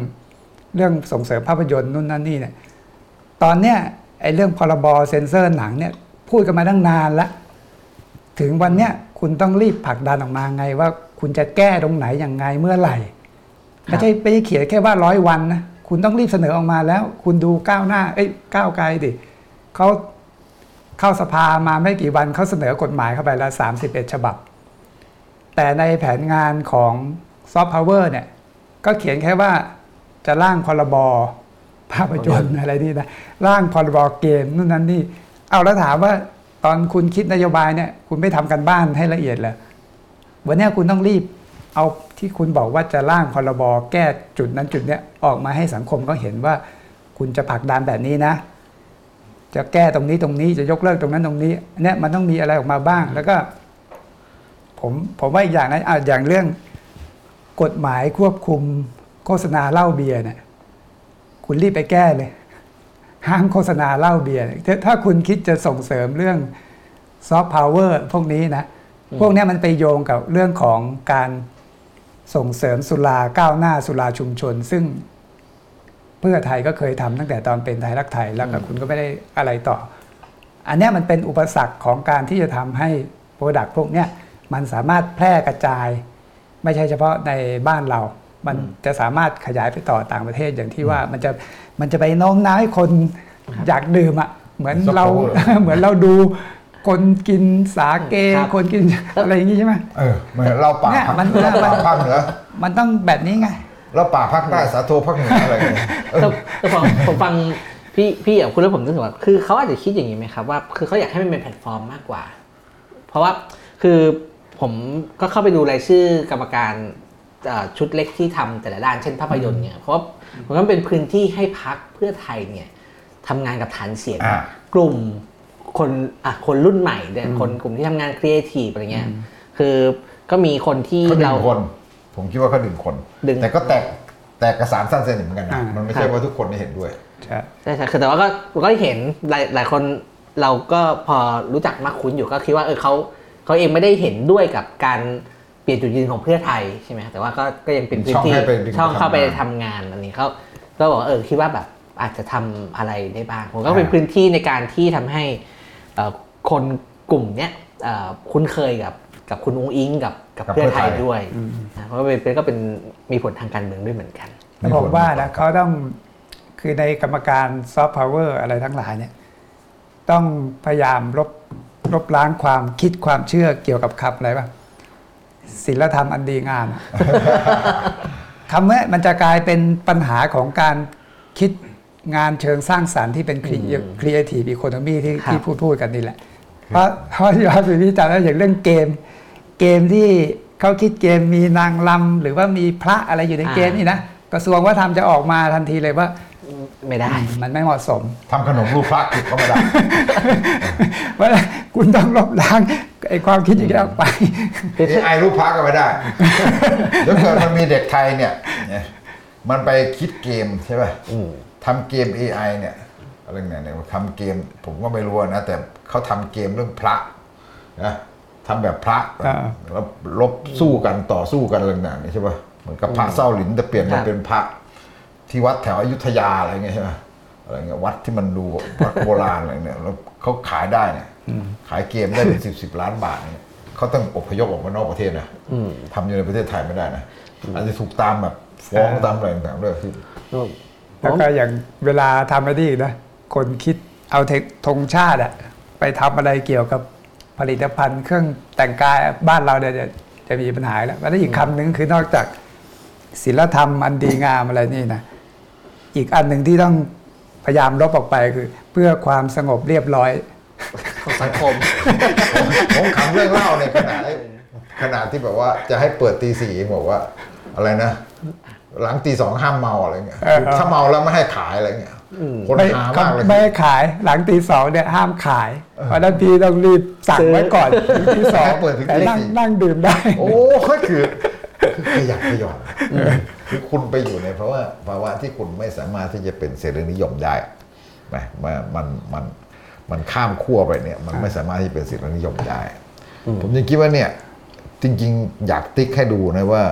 เรื่องส่งเสริมภาพยนตร์นู่นนั่นนี่เนี่ยตอนเนี้ยไอ้เรื่องพรบเซ็นเซอร์หนังเนี่ยพูดกันมาตั้งนานแล้วถึงวันเนี้ยคุณต้องรีบผลักดันออกมาไงว่าคุณจะแก้ตรงไหนอย่างไงเมื่อไหร่ไม่ใช่ไม่ใช่เขียนแค่ว่าร้อยวันนะ คุณต้องรีบเสนอออกมาแล้ว คุณดูก้าวหน้า เอ้ยก้าวไกลดิเขาเข้าสภามาไม่กี่วันเขาเสนอกฎหมายเข้าไปแล้ว31 ฉบับ แต่ในแผนงานของซอฟต์พาวเวอร์เนี่ย ก็เขียนแค่ว่าจะร่างพรบภาพยนตร์อะไรนี่นะร่างพรบเกมนู่นนั่นนี่ เอาแล้วถามว่าตอนคุณคิดนโยบายเนี่ย คุณไม่ทำการบ้านให้ละเอียดเลยวันเนี้ยคุณต้องรีบ เอาที่คุณบอกว่าจะร่างพรบแก้จุดนั้นจุดเนี้ยออกมาให้สังคมก็เห็นว่า คุณจะผลักดันแบบนี้นะ จะแก้ตรงนี้ตรงนี้จะยกเลิกตรงนั้นตรงนี้อันเนี่ยมันต้องมีอะไรออกมาบ้าง แล้วก็ ผมผมว่าอีกอย่างนะอะอย่างเรื่องกฎหมายควบคุมโฆษณาเหล้าเบียร์เนี่ยคุณรีบไปแก้เลย ห้ามโฆษณาเหล้าเบียร์ถ้าถ้าคุณคิดจะส่งเสริมเรื่องซอฟต์พาวเวอร์พวกนี้นะ พวกเนี้ยมันไปโยงกับเรื่องของการ ส่งเสริมสุราก้าวหน้าสุราชุมชน ซึ่งเพื่อไทยก็เคยทำตั้งแต่ตอนเป็นไทยรักไทยแล้วก็คุณก็ไม่ได้อะไรต่อ อันเนี้ยมันเป็นอุปสรรคของการที่จะทำให้ product พวกเนี้ยมันสามารถแพร่กระจาย ไม่ใช่เฉพาะในบ้านเรา มันจะสามารถขยายไปต่อต่างประเทศอย่างที่ว่ามันจะมันจะไปโน้มน้าวให้คนอยากดื่มอะเหมือนเราเหมือนเราดู คนกินสาเกครับคนกินอะไรอย่างงี้ใช่ไหมเออเหมือนเราป่าเนี่ยพักมันเราป่าภาคเหนือมันต้องแบบนี้ไงเราป่าภาคใต้สาโทภาคเหนืออะไรอย่างเงี้ยเออแต่แต่ผมผมฟังพี่พี่อย่างคุณแล้วผมรู้สึกว่าคือเขาอาจจะคิดอย่างนี้ไหมครับว่าคือเขาอยากให้มันเป็นแพลตฟอร์มมากกว่า เพราะว่าคือผมก็เข้าไปดูรายชื่อกรรมการเอ่อชุดเล็กที่ทำแต่ละด้านเช่นภาพยนตร์เนี่ยเพราะว่ามันก็เป็นพื้นที่ให้พักเพื่อไทยเนี่ยทำงานกับฐานเสียงอ่ากลุ่ม คนอะคนรุ่นใหม่เนี่ยคนกลุ่มที่ทำงานครีเอทีฟอะไรเงี้ยคือก็มีคนที่เขาดึเรางคน ผมคิดว่าเขาดึงคนดึงแต่ก็แตกแตกกระสานสั้นเส้นเหมือนกันนะอ่ามัมันไม่ครัใช่บว่าทุกคนได้เห็นด้วยใช่ใช่ใช่คือแต่ว่าก็ก็เห็นหลายหลายคนเราก็พอรู้จักมากคุ้นอยู่ก็คิดว่าเออเขาเขาเองไม่ได้เห็นด้วยกับการเปลี่ยนจุดยืนของเพื่อไทยใช่ไหมแต่ว่าก็ก็ยังเป็นพื้นที่ช่องให้ไปดึงช่องเข้าไปไปทำทำงานอันนี้เขาก็บอกว่าเออคิดว่าแบบอาจจะทำอะไรได้บ้างผมก็เป็นพื้นที่ในการที่ทำให้เอ่อ คนกลุ่มเนี้ยเอ่อคุ้นเคยกับกับคุณอุ้งอิงกับกับกับเพื่อไทยเพื่อไทยด้วยนะเพราะว่าเป็นก็เป็นมีผลทางการเมืองด้วยเหมือนกันแต่ผมว่านะเขาต้องคือในกรรมการซอฟต์พาวเวอร์อะไรทั้งหลายเนี่ยต้องพยายามลบลบล้างความคิดความเชื่อเกี่ยวกับคำอะไรป่ะศีลธรรมอันดีงามอะคำนี้มันจะกลายเป็นปัญหาของการคิด งานเชิงสร้างสารรค์ที่เป็น creative economy ที่ครับที่พูดพูดกันนี่แหละ เพราะเพราะที่เราไปวิจารณ์แล้วอย่างเรื่องเกม เกมที่เขาคิดเกมมีนางรำหรือว่ามีพระอะไรอยู่ในเกมนี่นะกระทรวงวัฒนธรรมจะออกมาทันทีเลยว่าไม่ได้ มันไม่เหมาะสมทำขนมรูปพระผิดก็ไม่ได้ว่าคุณต้องลบล้างไอ้ความคิดอย่างนี้ออกไป AI รูปพระก็ไม่ได้เดี๋ยวเกิดมันมีเด็กไทยเนี่ยเนี่ย มันไปคิดเกมใช่ป่ะทำเกม AI เนี่ยอะไรเนี่ยเนี่ยทำเกมผมก็ไม่รู้นะ แต่เขาทำเกมเรื่องพระนะทำแบบพระอ่าแล้วลบสู้กันต่อสู้กันอะไรต่างๆนี่ใช่ป่ะเหมือนกับพระเศร้าหลินแต่เปลี่ยนครัมาบเป็นพระ ที่วัดแถวอยุธยาอะไรเงี้ยใช่ไหมอะไรเงี้ยวัดที่มันดูวัดโบราณอะไรเนี่ยแล้วเขาขายได้เนี่ยขายเกมได้เป็นสิบสิบล้านบาทเนี่ยเขาต้องอพยพออกมานอกประเทศนะทำอยู่ในประเทศไทยไม่ได้นะอาจจะถูกตามแบบ ฟ้องตามอะไรต่างๆด้วยคือแล้วก็อย่างเวลาทำอะไรที่นะ คนคิดเอาเทคธงชาติอะไปทำอะไรเกี่ยวกับผลิตภัณฑ์ เครื่องแต่งกายบ้านเราเนี่ยจะจะมีปัญหาแล้วแล้วอีกคำหนึ่งคือนอกจากศีลธรรมอันดีงามอะไรนี่นะอีกอันหนึ่งที่ต้องพยายามลบออกไปคือ เพื่อความสงบเรียบร้อยของสังคมผมขำเรื่องเล่าในขณะขณะที่แบบว่าจะให้เปิดตีสี่บอกว่า อะไรนะ หลังตีสองห้ามเมาอะไรเงี้ยเออถ้าเมาแล้วไม่ให้ขายอะไรเงี้ยคนไม่หามากเลยไม่ให้ขายหลังตีสองเนี่ยห้ามขาย เพราะฉะนั้นพี่ต้องรีบสั่งไว้ก่อนถึงตีสองให้เปิดถึงแต่ตีนั่งสี่นั่งดื่มได้ โอ้ก็คือคือขยักขยอนคือคุณไปอยู่ในเพราะว่าภาวะที่คุณไม่สามารถที่จะเป็นเสรีนิยมได้ไหมมันมันมันมันข้ามขั้วไปเนี่ย มันไม่สามารถที่จะเป็นเสรีนิยมได้ ผมยังคิดว่าเนี่ย จริง ๆ อยากติ๊กให้ดูนะว่า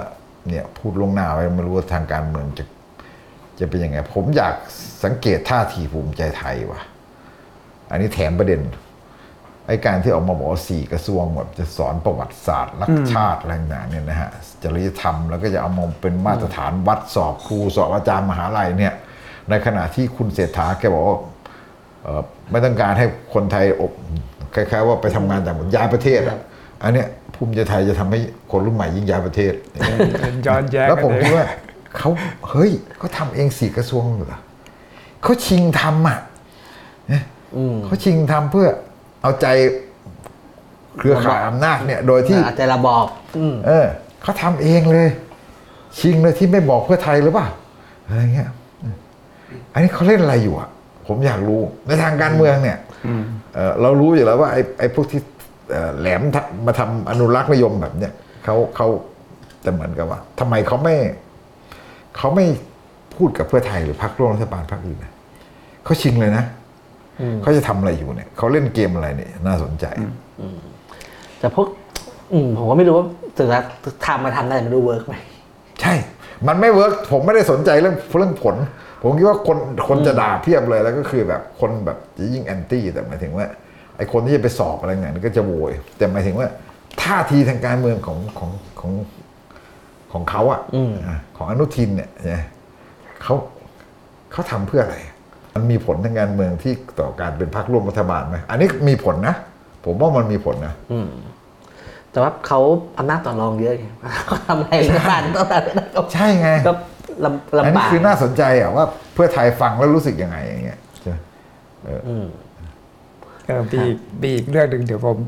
เนี่ยพูดลงหน้าไว้ไม่รู้ว่าทางการเมืองจะจะเป็นยังไง ผมอยากสังเกตท่าทีภูมิใจไทยว่ะ อันนี้แถมประเด็นไอ้การที่ออกมาบอกสี่กระทรวงแบบจะสอนประวัติศาสตร์รักชาติอะไรต่างเนี่ยนะฮะจริยธรรมแล้วก็จะเอามาเป็นมาตรฐานวัดสอบครูสอบอาจารย์มหาลัยเนี่ย ในขณะที่คุณเศรษฐาแกบอกว่าไม่ต้องการให้คนไทยอบคล้ายๆว่าไปทำงานต่างประเทศย้ายประเทศอะอันเนี้ย ภูมิใจไทยจะทำให้คนรุ่นใหม่ยิ่งย้ายประเทศเป็นย้อนแย้งแล้วผมกันคิดเลยว่าเขาเฮ้ยเขาทำเองสี่กระทรวงเหรอเขาชิงทำอะเนี่ยเขาชิงทำเพื่อเอาใจเครือข่ายอำนาจเนี่ย โดยที่อาจจะระบอบอืมเออเขาทำเองเลย ชิงเลยที่ไม่บอกเพื่อไทยหรือเปล่าอะไรเงี้ยอืมอันนี้เขาเล่นอะไรอยู่อะ ผมอยากรู้ในทางการเมืองเนี่ยเอ่อเรารู้อยู่แล้วว่าไอ้ไอ้พวกที่เอ่อ แหลมทะมาทำอนุรักษ์นิยมแบบเนี้ยเขาเขาแต่เหมือนกับว่าทำไมเขาไม่เขาไม่พูดกับเพื่อไทยหรือพรรคร่วมรัฐบาลพรรคอื่นนะเขาชิงเลยนะเขาจะทำอะไรอยู่เนี่ยเขาเล่นเกมอะไรเนี่ยน่าสนใจแต่พวกอืมผมก็ไม่รู้ว่าสุดท้ายทำมาทำได้แต่ไม่รู้ work ไหมใช่ มันไม่ work ผมไม่ได้สนใจเรื่องเรื่องผล ผมคิดว่าคนคนจะด่าเพียบเลยแล้วก็คือแบบคนแบบจะยิ่ง anti แต่หมายถึงว่า ไอ้คนที่จะไปสอบอะไรเงี้ยก็จะโวย แต่หมายถึงว่าท่าทีทางการเมืองของของของของเขาอะอะของอนุทินเนี่ยนะเขาเขาทำเพื่ออะไร มันมีผลทางการเมืองที่ต่อการเป็นพรรคร่วมรัฐบาลไหมอันนี้มีผลนะ ผมว่ามันมีผลนะแต่ว่าเขาอำนาจต่อรองเยอะไงเขาทำอะไรรัฐบาลต้องการก็ใช่ไงก็ลำอันลำนี้บากคือน่าสนใจอะว่า เพื่อไทยฟังแล้วรู้สึกยังไงอย่างเงี้ยใช่ไหม เออมีมีอีกเรื่องหนึ่งเดี๋ยวผม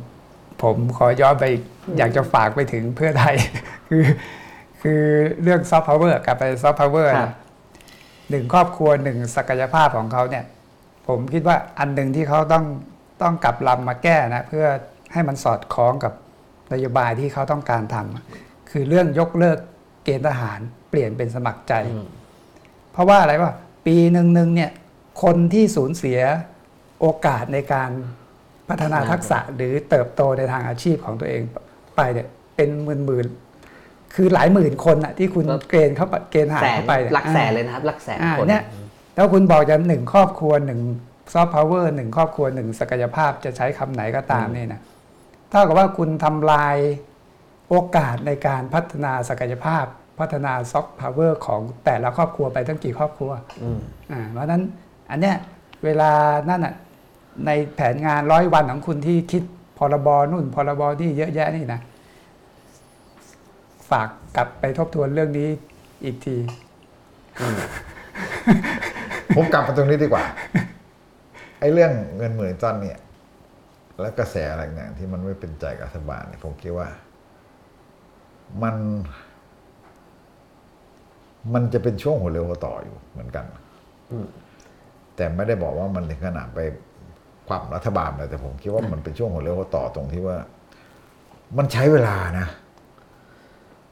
ผมขอย้อนไปอีกอยากจะฝากไปถึงเพื่อไทย คือคือเรื่องซอฟต์พาวเวอร์กลับไปซอฟต์พาวเวอร์ครับหนึ่งครอบครัวหนึ่งศักยภาพของเขาเนี่ย ผมคิดว่าอันหนึ่งที่เขาต้องต้องกลับลำมาแก้นะเพื่อให้มันสอดคล้องกับนโยบายที่เขาต้องการทำคือเรื่องยกเลิกเกณฑ์ทหารเปลี่ยนเป็นสมัครใจอืมเพราะว่าอะไรว่าปีหนึ่งหนึ่งเนี่ยคนที่สูญเสีย โอกาสในการพัฒนาทักษะหรือเติบโตในทางอาชีพของตัวเองไปเนี่ยเป็นหมื่นหมื่นๆคือหลายหมื่นคนอะที่คุณก็เกณฑ์เข้าไปเกณฑ์ทหารแสนเข้าไปเนี่ยหลักแสนอ่าเลยนะครับ หลักแสนอ่าคนเนี่ยแล้วคุณบอกจะหนึ่งครอบครัวหนึ่งซอฟต์พาวเวอร์หนึ่งครอบครัวหนึ่งศักยภาพจะใช้คำไหนก็ตามเนี่ยนะเท่ากับว่าคุณทำลายโอกาสในการพัฒนาศักยภาพ พัฒนาซอฟต์พาวเวอร์ของแต่ละครอบครัวไปตั้งกี่ครอบครัว อืม อ่าเพราะฉะนั้นอันเนี้ยเวลานั่นอะ ในแผนงานร้อยวันของคุณที่คิดพรบนู่นพรบนี่เยอะแยะนี่นะฝากกลับไปทบทวนเรื่องนี้อีกที ผมกลับมาตรงนี้ดีกว่า ไอ้เรื่องเงินหมื่นต้นเนี่ย และกระแสอะไรต่างๆที่มันไม่เป็นใจกับรัฐบาลเนี่ยผมคิดว่า มัน มันจะเป็นช่วงหัวเร็วหัวต่ออยู่เหมือนกันอืมแต่ไม่ได้บอกว่ามันถึงขนาดไป ความรัฐบาลเลยแต่ผมคิดว่ามันเป็นช่วงหัวเร็วหัวต่อตรงที่ว่า มันใช้เวลานะ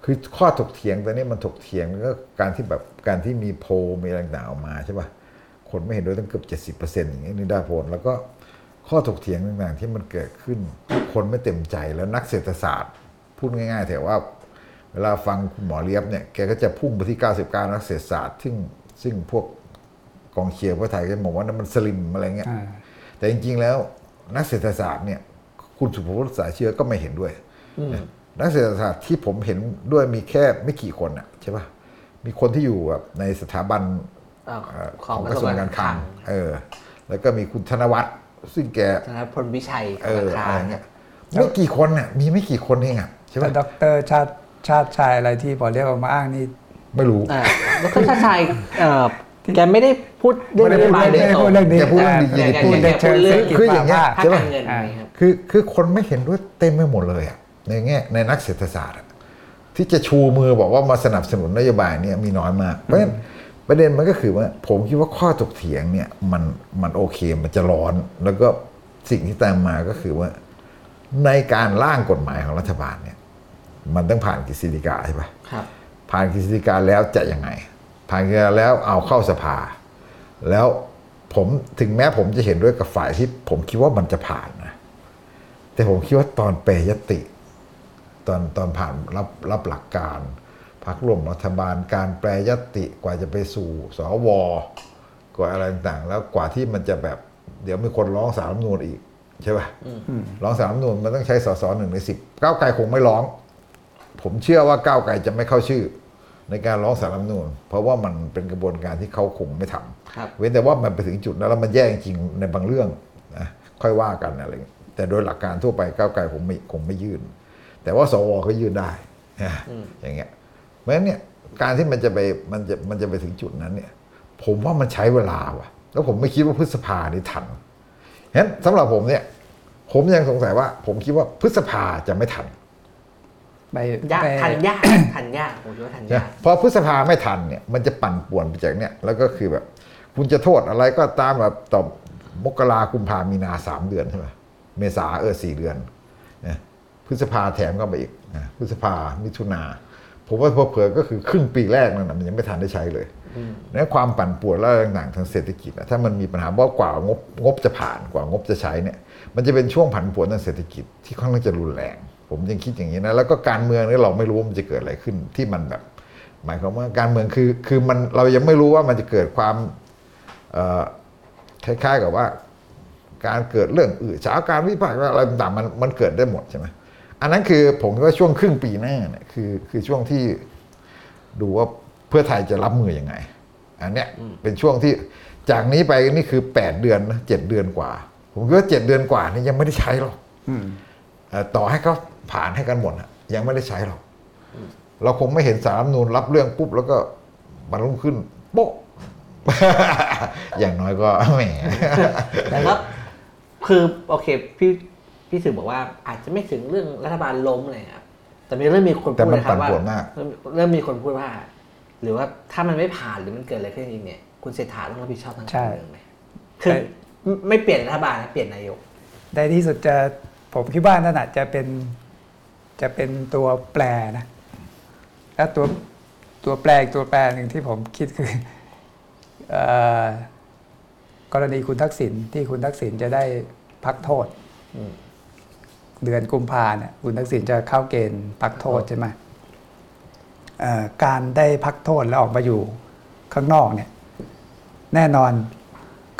คือข้อถกเถียงตอนนี้มันถกเถียงก็การที่แบบการที่มีโพลมีอะไรต่างๆออกมาใช่ปะคนไม่เห็นด้วยตั้งเกือบเจ็ดสิบเปอร์เซ็นต์อย่างนี้นี่ได้ผลแล้วก็ข้อถกเถียงต่างๆที่มันเกิดขึ้น คนไม่เต็มใจแล้วนักเศรษฐศาสตร์ พูดง่ายๆแต่ว่า เวลาฟังคุณหมอเลียบเนี่ยแกก็จะพุ่งไปที่ 99 นักเศรษฐศาสตร์ ซึ่งซึ่งพวกกองเชียร์เพื่อไทยก็บอกว่านั่นมันสลิมอะไรเงี้ยอ่า แต่จริง ๆ แล้วนักเศรษฐศาสตร์เนี่ยคุณสุภวุฒิสายเชื้อก็ไม่เห็นด้วยนะนักเศรษฐศาสตร์ที่ผมเห็นด้วยมีแค่ไม่กี่คนอะใช่ปะมีคนที่อยู่แบบในสถาบันเอ่อเอ่อขขอองงกกระระททรรววงงกาการรคคลัลังงเออ แล้วก็มีคุณธนวัฒน์ซึ่งแกธนพลวิชัยเออคอะลัไรงเงี้ยไม่กี่คนน่ะมีไม่กี่คนเองอะใช่แต่ปะดอกเตอรชาติชาติชายอะไรที่พอเรียกออกมาอ้างนี่ไม่รู้อ่าแล้วก็ชาติชายเอ่อ แกไม่ได้พูดเรื่องไม่ได้พูดนโยบายโดยไม่ได้ตรพูงดเรื่องนี้แกพูดเรื่องดีแกพูดในเชิงแกพูดเรื่เศรอษงฐกิจคืออย่างเงี้ยภาคภาคใช่ปะการเงินอะไรครับ คือคือคนไม่เห็นด้วยเต็มไปหมดเลยอะในแง่ในนักเศรษฐศาสตร์อะที่จะชูมือบอกว่ามาสนับสนุนนโยบายเนี่ยมีน้อยมาก เพราะฉะนั้นประเด็นมันก็คือว่า ผมคิดว่าข้อถกเถียงเนี่ยมันมันโอเคมันจะร้อน แล้วก็สิ่งที่ตามมาก็คือว่า ในการร่างกฎหมายของรัฐบาลเนี่ย มันต้องผ่านกฤษฎีกาใช่ปะครับ ผ่านกฤษฎีกาแล้วจะยังไง ผ่านกฤษฎีกาแล้วเอาเข้าสภา แล้วผมถึงแม้ผมจะเห็นด้วยกับฝ่ายที่ผมคิดว่ามันจะผ่านนะแต่ผมคิดว่าตอนแปรยติ ตอนตอนผ่านรับรับหลักการพักร่วมรัฐบาลการแปรยติกว่าจะไปสู่สวกว่าอะไรต่างๆ แล้วกว่าที่มันจะแบบ เดี๋ยวมีคนร้องสารรัฐนูญอีกใช่ป่ะร้องสารรัฐนูญมันต้องใช้สสหนึ่งในสิบก้าวไกลคงไม่ร้อง ผมเชื่อว่าก้าวไกลจะไม่เข้าชื่อ ในการร้องสารรัฐธรรมนูญเพราะว่ามันเป็นกระบวนการที่เขาคงไม่ทำครับเว้นแต่ว่ามันไปถึงจุดนั้นแล้วมันแย่จริงๆในบางเรื่องนะค่อยว่ากันอะไรอย่างเงี้ยแต่โดยหลักการทั่วไปก้าวไกลคงไม่คงไม่ยื่น แต่ว่าสวก็ยื่นได้นะอย่างเงี้ยเพราะฉะนั้นเนี่ยการที่มันจะไปมันจะมันจะไปถึงจุดนั้นเนี่ยผมว่ามันใช้เวลาว่ะ แล้วผมไม่คิดว่าพฤษภานี่ทันฉะนั้นสำหรับผมเนี่ย ผมยังสงสัยว่า ผมคิดว่าพฤษภาจะไม่ทัน ไปยากไปทันยากทันยากผมคิดว่าทันนะยากพอพฤษภาไม่ทันเนี่ยมันจะปั่นป่วนไปจากเนี่ยแล้วก็คือแบบ คุณจะโทษอะไรก็ตามแบบต่อมกรากุมภามีนาสามเดือนใช่ไหมเมษาเออสี่เดือนนะพฤษภาแถมเข้าไปอีกนะพฤษภามิถุนา ผมว่าเผลอๆก็คือครึ่งปีแรกนั่นนะมันยังไม่ทันได้ใช้เลยนั้นความปั่นป่วนและอะไรต่างๆทางเศรษฐกิจอะถ้ามันมีปัญหาว่ากว่างบงบจะผ่านกว่างบจะใช้เนี่ย มันจะเป็นช่วงผันผวนทางเศรษฐกิจที่ค่อนข้างจะรุนแรง ผมยังคิดอย่างนี้นะ แล้วก็การเมืองเนี่ยเราไม่รู้ว่ามันจะเกิดอะไรขึ้นที่มันแบบ หมายความว่าการเมืองคือคือมันเรายังไม่รู้ว่ามันจะเกิดความเอ่อคล้ายๆกับว่า การเกิดเรื่องอื่นสาวการวิพากษ์อะไรต่างๆมันมันเกิดได้หมดใช่ไหมอันนั้นคือผมคิดว่าช่วงครึ่งปีหน้าเนี่ยคือคือช่วงที่ดูว่าเพื่อไทยจะรับมือยังไง อันเนี้ยเป็นช่วงที่จากนี้ไปนี่คือแปดเดือนนะเจ็ดเดือนกว่า ผมคิดว่าเจ็ดเดือนกว่านี่ยังไม่ได้ใช้หรอกอืมเอ่อ ต่อให้เขาผ่านให้กันหมดอะยังไม่ได้ใช้หรอกเราคงไม่เห็นสารรัฐธรรมนูนรับเรื่องปุ๊บแล้วก็มันรุ่งขึ้นโป๊ะอย่างน้อยก็แหมแต่ก็คือโอเคพี่พี่สื่อบอกว่าอาจจะไม่ถึงเรื่องรัฐบาลล้มเลยครับแต่มีเริ่มมีคนแต่พูดมันนะครับปั่นว่าป่วนมากเริ่มเริ่มมีคนพูดว่า หรือว่าถ้ามันไม่ผ่านหรือมันเกิดอะไรขึ้นจริงๆเนี่ย คุณเศรษฐาต้องรับผิดชอบทางการเมืองไหมคือไม่ไม่เปลี่ยนรัฐบาลนะเปลี่ยนนายกในที่สุดจะ ผมคิดว่านั่นอาจจะเป็นจะเป็นตัวแปรนะ แล้วตัวตัวแปรอีกตัวแปรหนึ่งที่ผมคิดคือเอ่อกรณีคุณทักษิณที่คุณทักษิณจะได้พักโทษ เดือนกุมภาเนี่ยคุณทักษิณจะเข้าเกณฑ์พักโทษใช่ไหมเอ่อการได้พักโทษแล้วออกมาอยู่ข้างนอกเนี่ยแน่นอน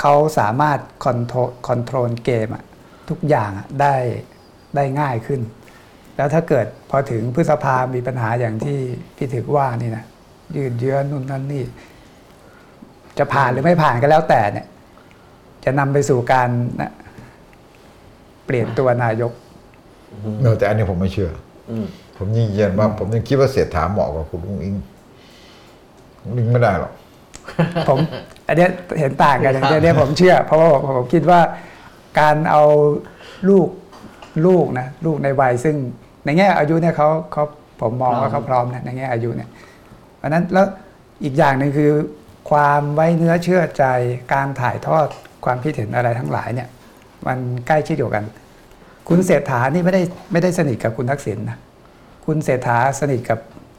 เขาสามารถคอนโทรคอนโทรลเกมอะ ทุกอย่างอะได้ได้ง่ายขึ้น แล้วถ้าเกิดพอถึงพฤษภามีปัญหาอย่างที่พี่ถึกว่านี่นะยืดเยื้อนู่นนั่นนี่ จะผ่านหรือไม่ผ่านก็แล้วแต่เนี่ย จะนำไปสู่การนะเปลี่ยนตัวนายกเออแต่อันนี้ผมไม่เชื่ออืมผมยืนยันว่า ผมยังคิดว่าเศรษฐาเหมาะกับคุณอุ้งอิงอุ้งอิงไม่ได้หรอกผม อันเนี้ยเห็นต่างกันอย่างเนี้ยผมเชื่อ เพราะว่าผมผมคิดว่า การเอาลูกลูกนะลูกในวัยซึ่งในแง่อายุเนี่ยเขาเขาผมมองว่าเขาพร้อมนะในแง่อายุเนี่ยเพราะฉะนั้นแล้วอีกอย่างหนึ่งคือ ความไว้เนื้อเชื่อใจการถ่ายทอดความคิดเห็นอะไรทั้งหลายเนี่ยมันใกล้ชิดเดียวกัน คุณเศรษฐานี่ไม่ได้ไม่ได้สนิทกับคุณทักษิณนะคุณเศรษฐาสนิทกับ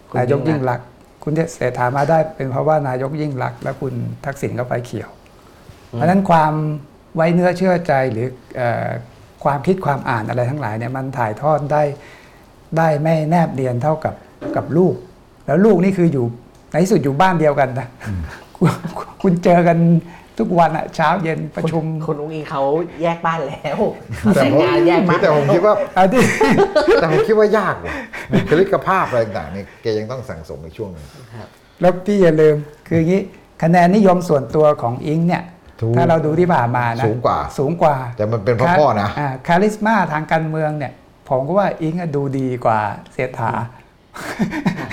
คุณนายกยิ่ยิ่งงรัรักกษณ์คุณเศรษฐามาได้เป็นเพราะว่านายกยิ่งรักษณ์และคุณทักษิณก็ไฟเขียว เพราะฉะนั้นความ ไว้เนื้อเชื่อใจหรือเออความคิดความอ่านอะไรทั้งหลายเนี่ยมันถ่ายทอดได้ได้ไม่แนบเนียนเท่ากับกับลูก แล้วลูกนี่คืออยู่ในที่สุดอยู่บ้านเดียวกันนะคุณคุณเจอกันทุกวันอะเช้าเย็นประชุมคุณอุ้งอิงเขาแยกบ้านแล้วแต่แต่งผมงานแยกบ้านแต่ผมคิดว่าอันที่แต่ผมคิดว่ายากว่ะบุคลิกภาพอะไรต่างๆนี่แกยังต้องสั่งสมในช่วงหนึงแล้วพี่อย่าลืมคืออย่างนี้คะแนนนิยมส่วนตัวของอิงเนี่ย ถูกถ้าเราดูที่ผ่านมานะสูงกว่าสูงกว่า แต่มันเป็นเพราะพ่อนะาคาริสมาทางการเมืองเนี่ย ผมก็ว่าอิงอะดูดีกว่าเศรษฐา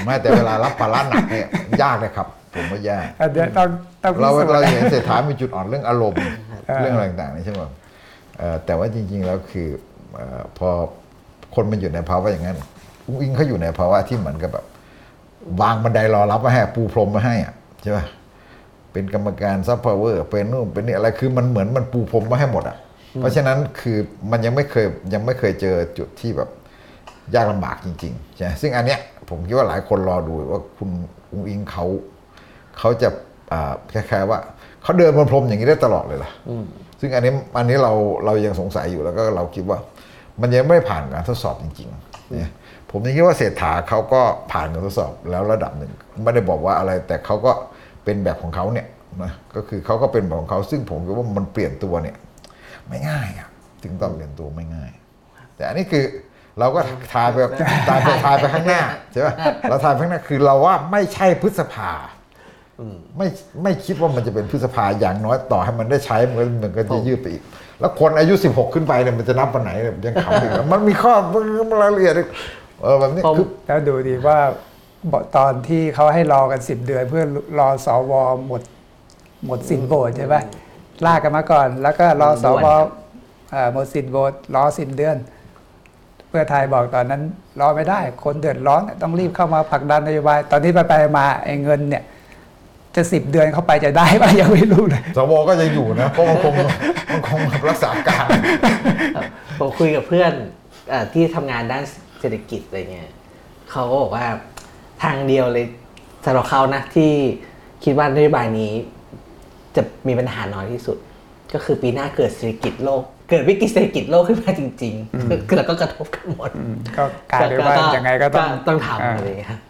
ไม่แต่เวลารับภาระหนักเนี่ยยากเลยครับ ผมว่ายากอันเดี๋ยวต้องต้องพิเราสูจน์เรานะเห็นเศรษฐามีจุดอ่อนเรื่องอารมณ์เออเรื่องอะไรต่างๆนี่ใช่ไหมเอ่อแต่ว่าจริง ๆ แล้วคือเอ่อพอคนมันอยู่ในภาวะอย่างนั้นอุ้งอิงเขาอยู่ในภาวะที่เหมือนกับแบบวางบันไดรอรับมาให้ปูพรมมาให้อะใช่ป่ะ เป็นกรรมการซัพพลายเวอร์เป็นนู่นเป็นนี่อะไรคือมันเหมือนมันปูพรมมาให้หมดอะเพราะฉะนั้นคือมันยังไม่เคยยังไม่เคยเจอจุดที่แบบยากลำบากจริงๆใช่ไหมซึ่งอันเนี้ยผมคิดว่าหลายคนรอดูว่าคุณอุ้งอิงเขาเขาจะอ่าคล้ายๆว่าเขาเดินบนพรมอย่างนี้ได้ตลอดเลยล่ะซึ่งอันนี้อันนี้เราเรายังสงสัยอยู่แล้วก็เราคิดว่า มันยังไม่ผ่านการทดสอบจริงๆเนี่ยผมยังคิดว่าเศรษฐาเขาก็ผ่านการทดสอบแล้วระดับหนึ่งไม่ได้บอกว่าอะไรแต่เขาก็ เป็นแบบของเขาเนี่ยนะก็คือเขาก็เป็นแบบของเขาซึ่งผมคิดว่ามันเปลี่ยนตัวเนี่ย ไม่ง่ายอะถึงต้องเปลี่ยนตัวไม่ง่าย แต่อันนี้คือเราก็ทายไปทายไปทายไปข้างหน้าใช่ไหมเราทายไปข้างหน้าคือเราว่าไม่ใช่พฤษภาไม่ไม่คิดว่ามันจะเป็นพฤษภาอย่างน้อยต่อให้มันได้ใช้มันก็มันก็จะยืดไปอีก แล้วคนอายุ 16 ขึ้นไปเนี่ยมันจะนับวันไหนเนี่ยยังขำอีกนะมันมีข้อมันรายละเอียดอีกเออแบบนี้ผมคือแล้วดูดีว่าบอก ตอนที่เขาให้รอกันสิบเดือน เพื่อรอสวหมด หมดสิทธิ์โหวตใช่ไหมลากกันมาก่อน แล้วก็รอสวเอ่อหมดสิทธิ์โหวตรอสิบเดือน เพื่อไทยบอกตอนนั้น รอไม่ได้ คนเดือดร้อนต้องรีบเข้ามาผลักดันนโยบาย ตอนนี้ไปไปๆมาไอ้เงินเนี่ย จะสิบเดือนเข้าไปจะได้ป่ะยังไม่รู้เลยสวก็ยังอยู่นะเพราะมันคงมันคงรักษาการผมคุยกับเพื่อนเออที่ทำงานด้านเศรษฐกิจอะไรเงี้ยเขาก็บอกว่า ทางเดียวเลยสำหรับเขานะที่คิดว่านโยบายนี้ จะมีปัญหาน้อยที่สุด ก็คือปีหน้าเกิดเศรษฐกิจโลก เกิดวิกฤตเศรษฐกิจโลกขึ้นมาจริงๆแล้วก็กระทบกันหมดก็กลารเลยว่ายังไงก็ต้องต้องอ่าทำอะไรอย่างเงี้ยครับ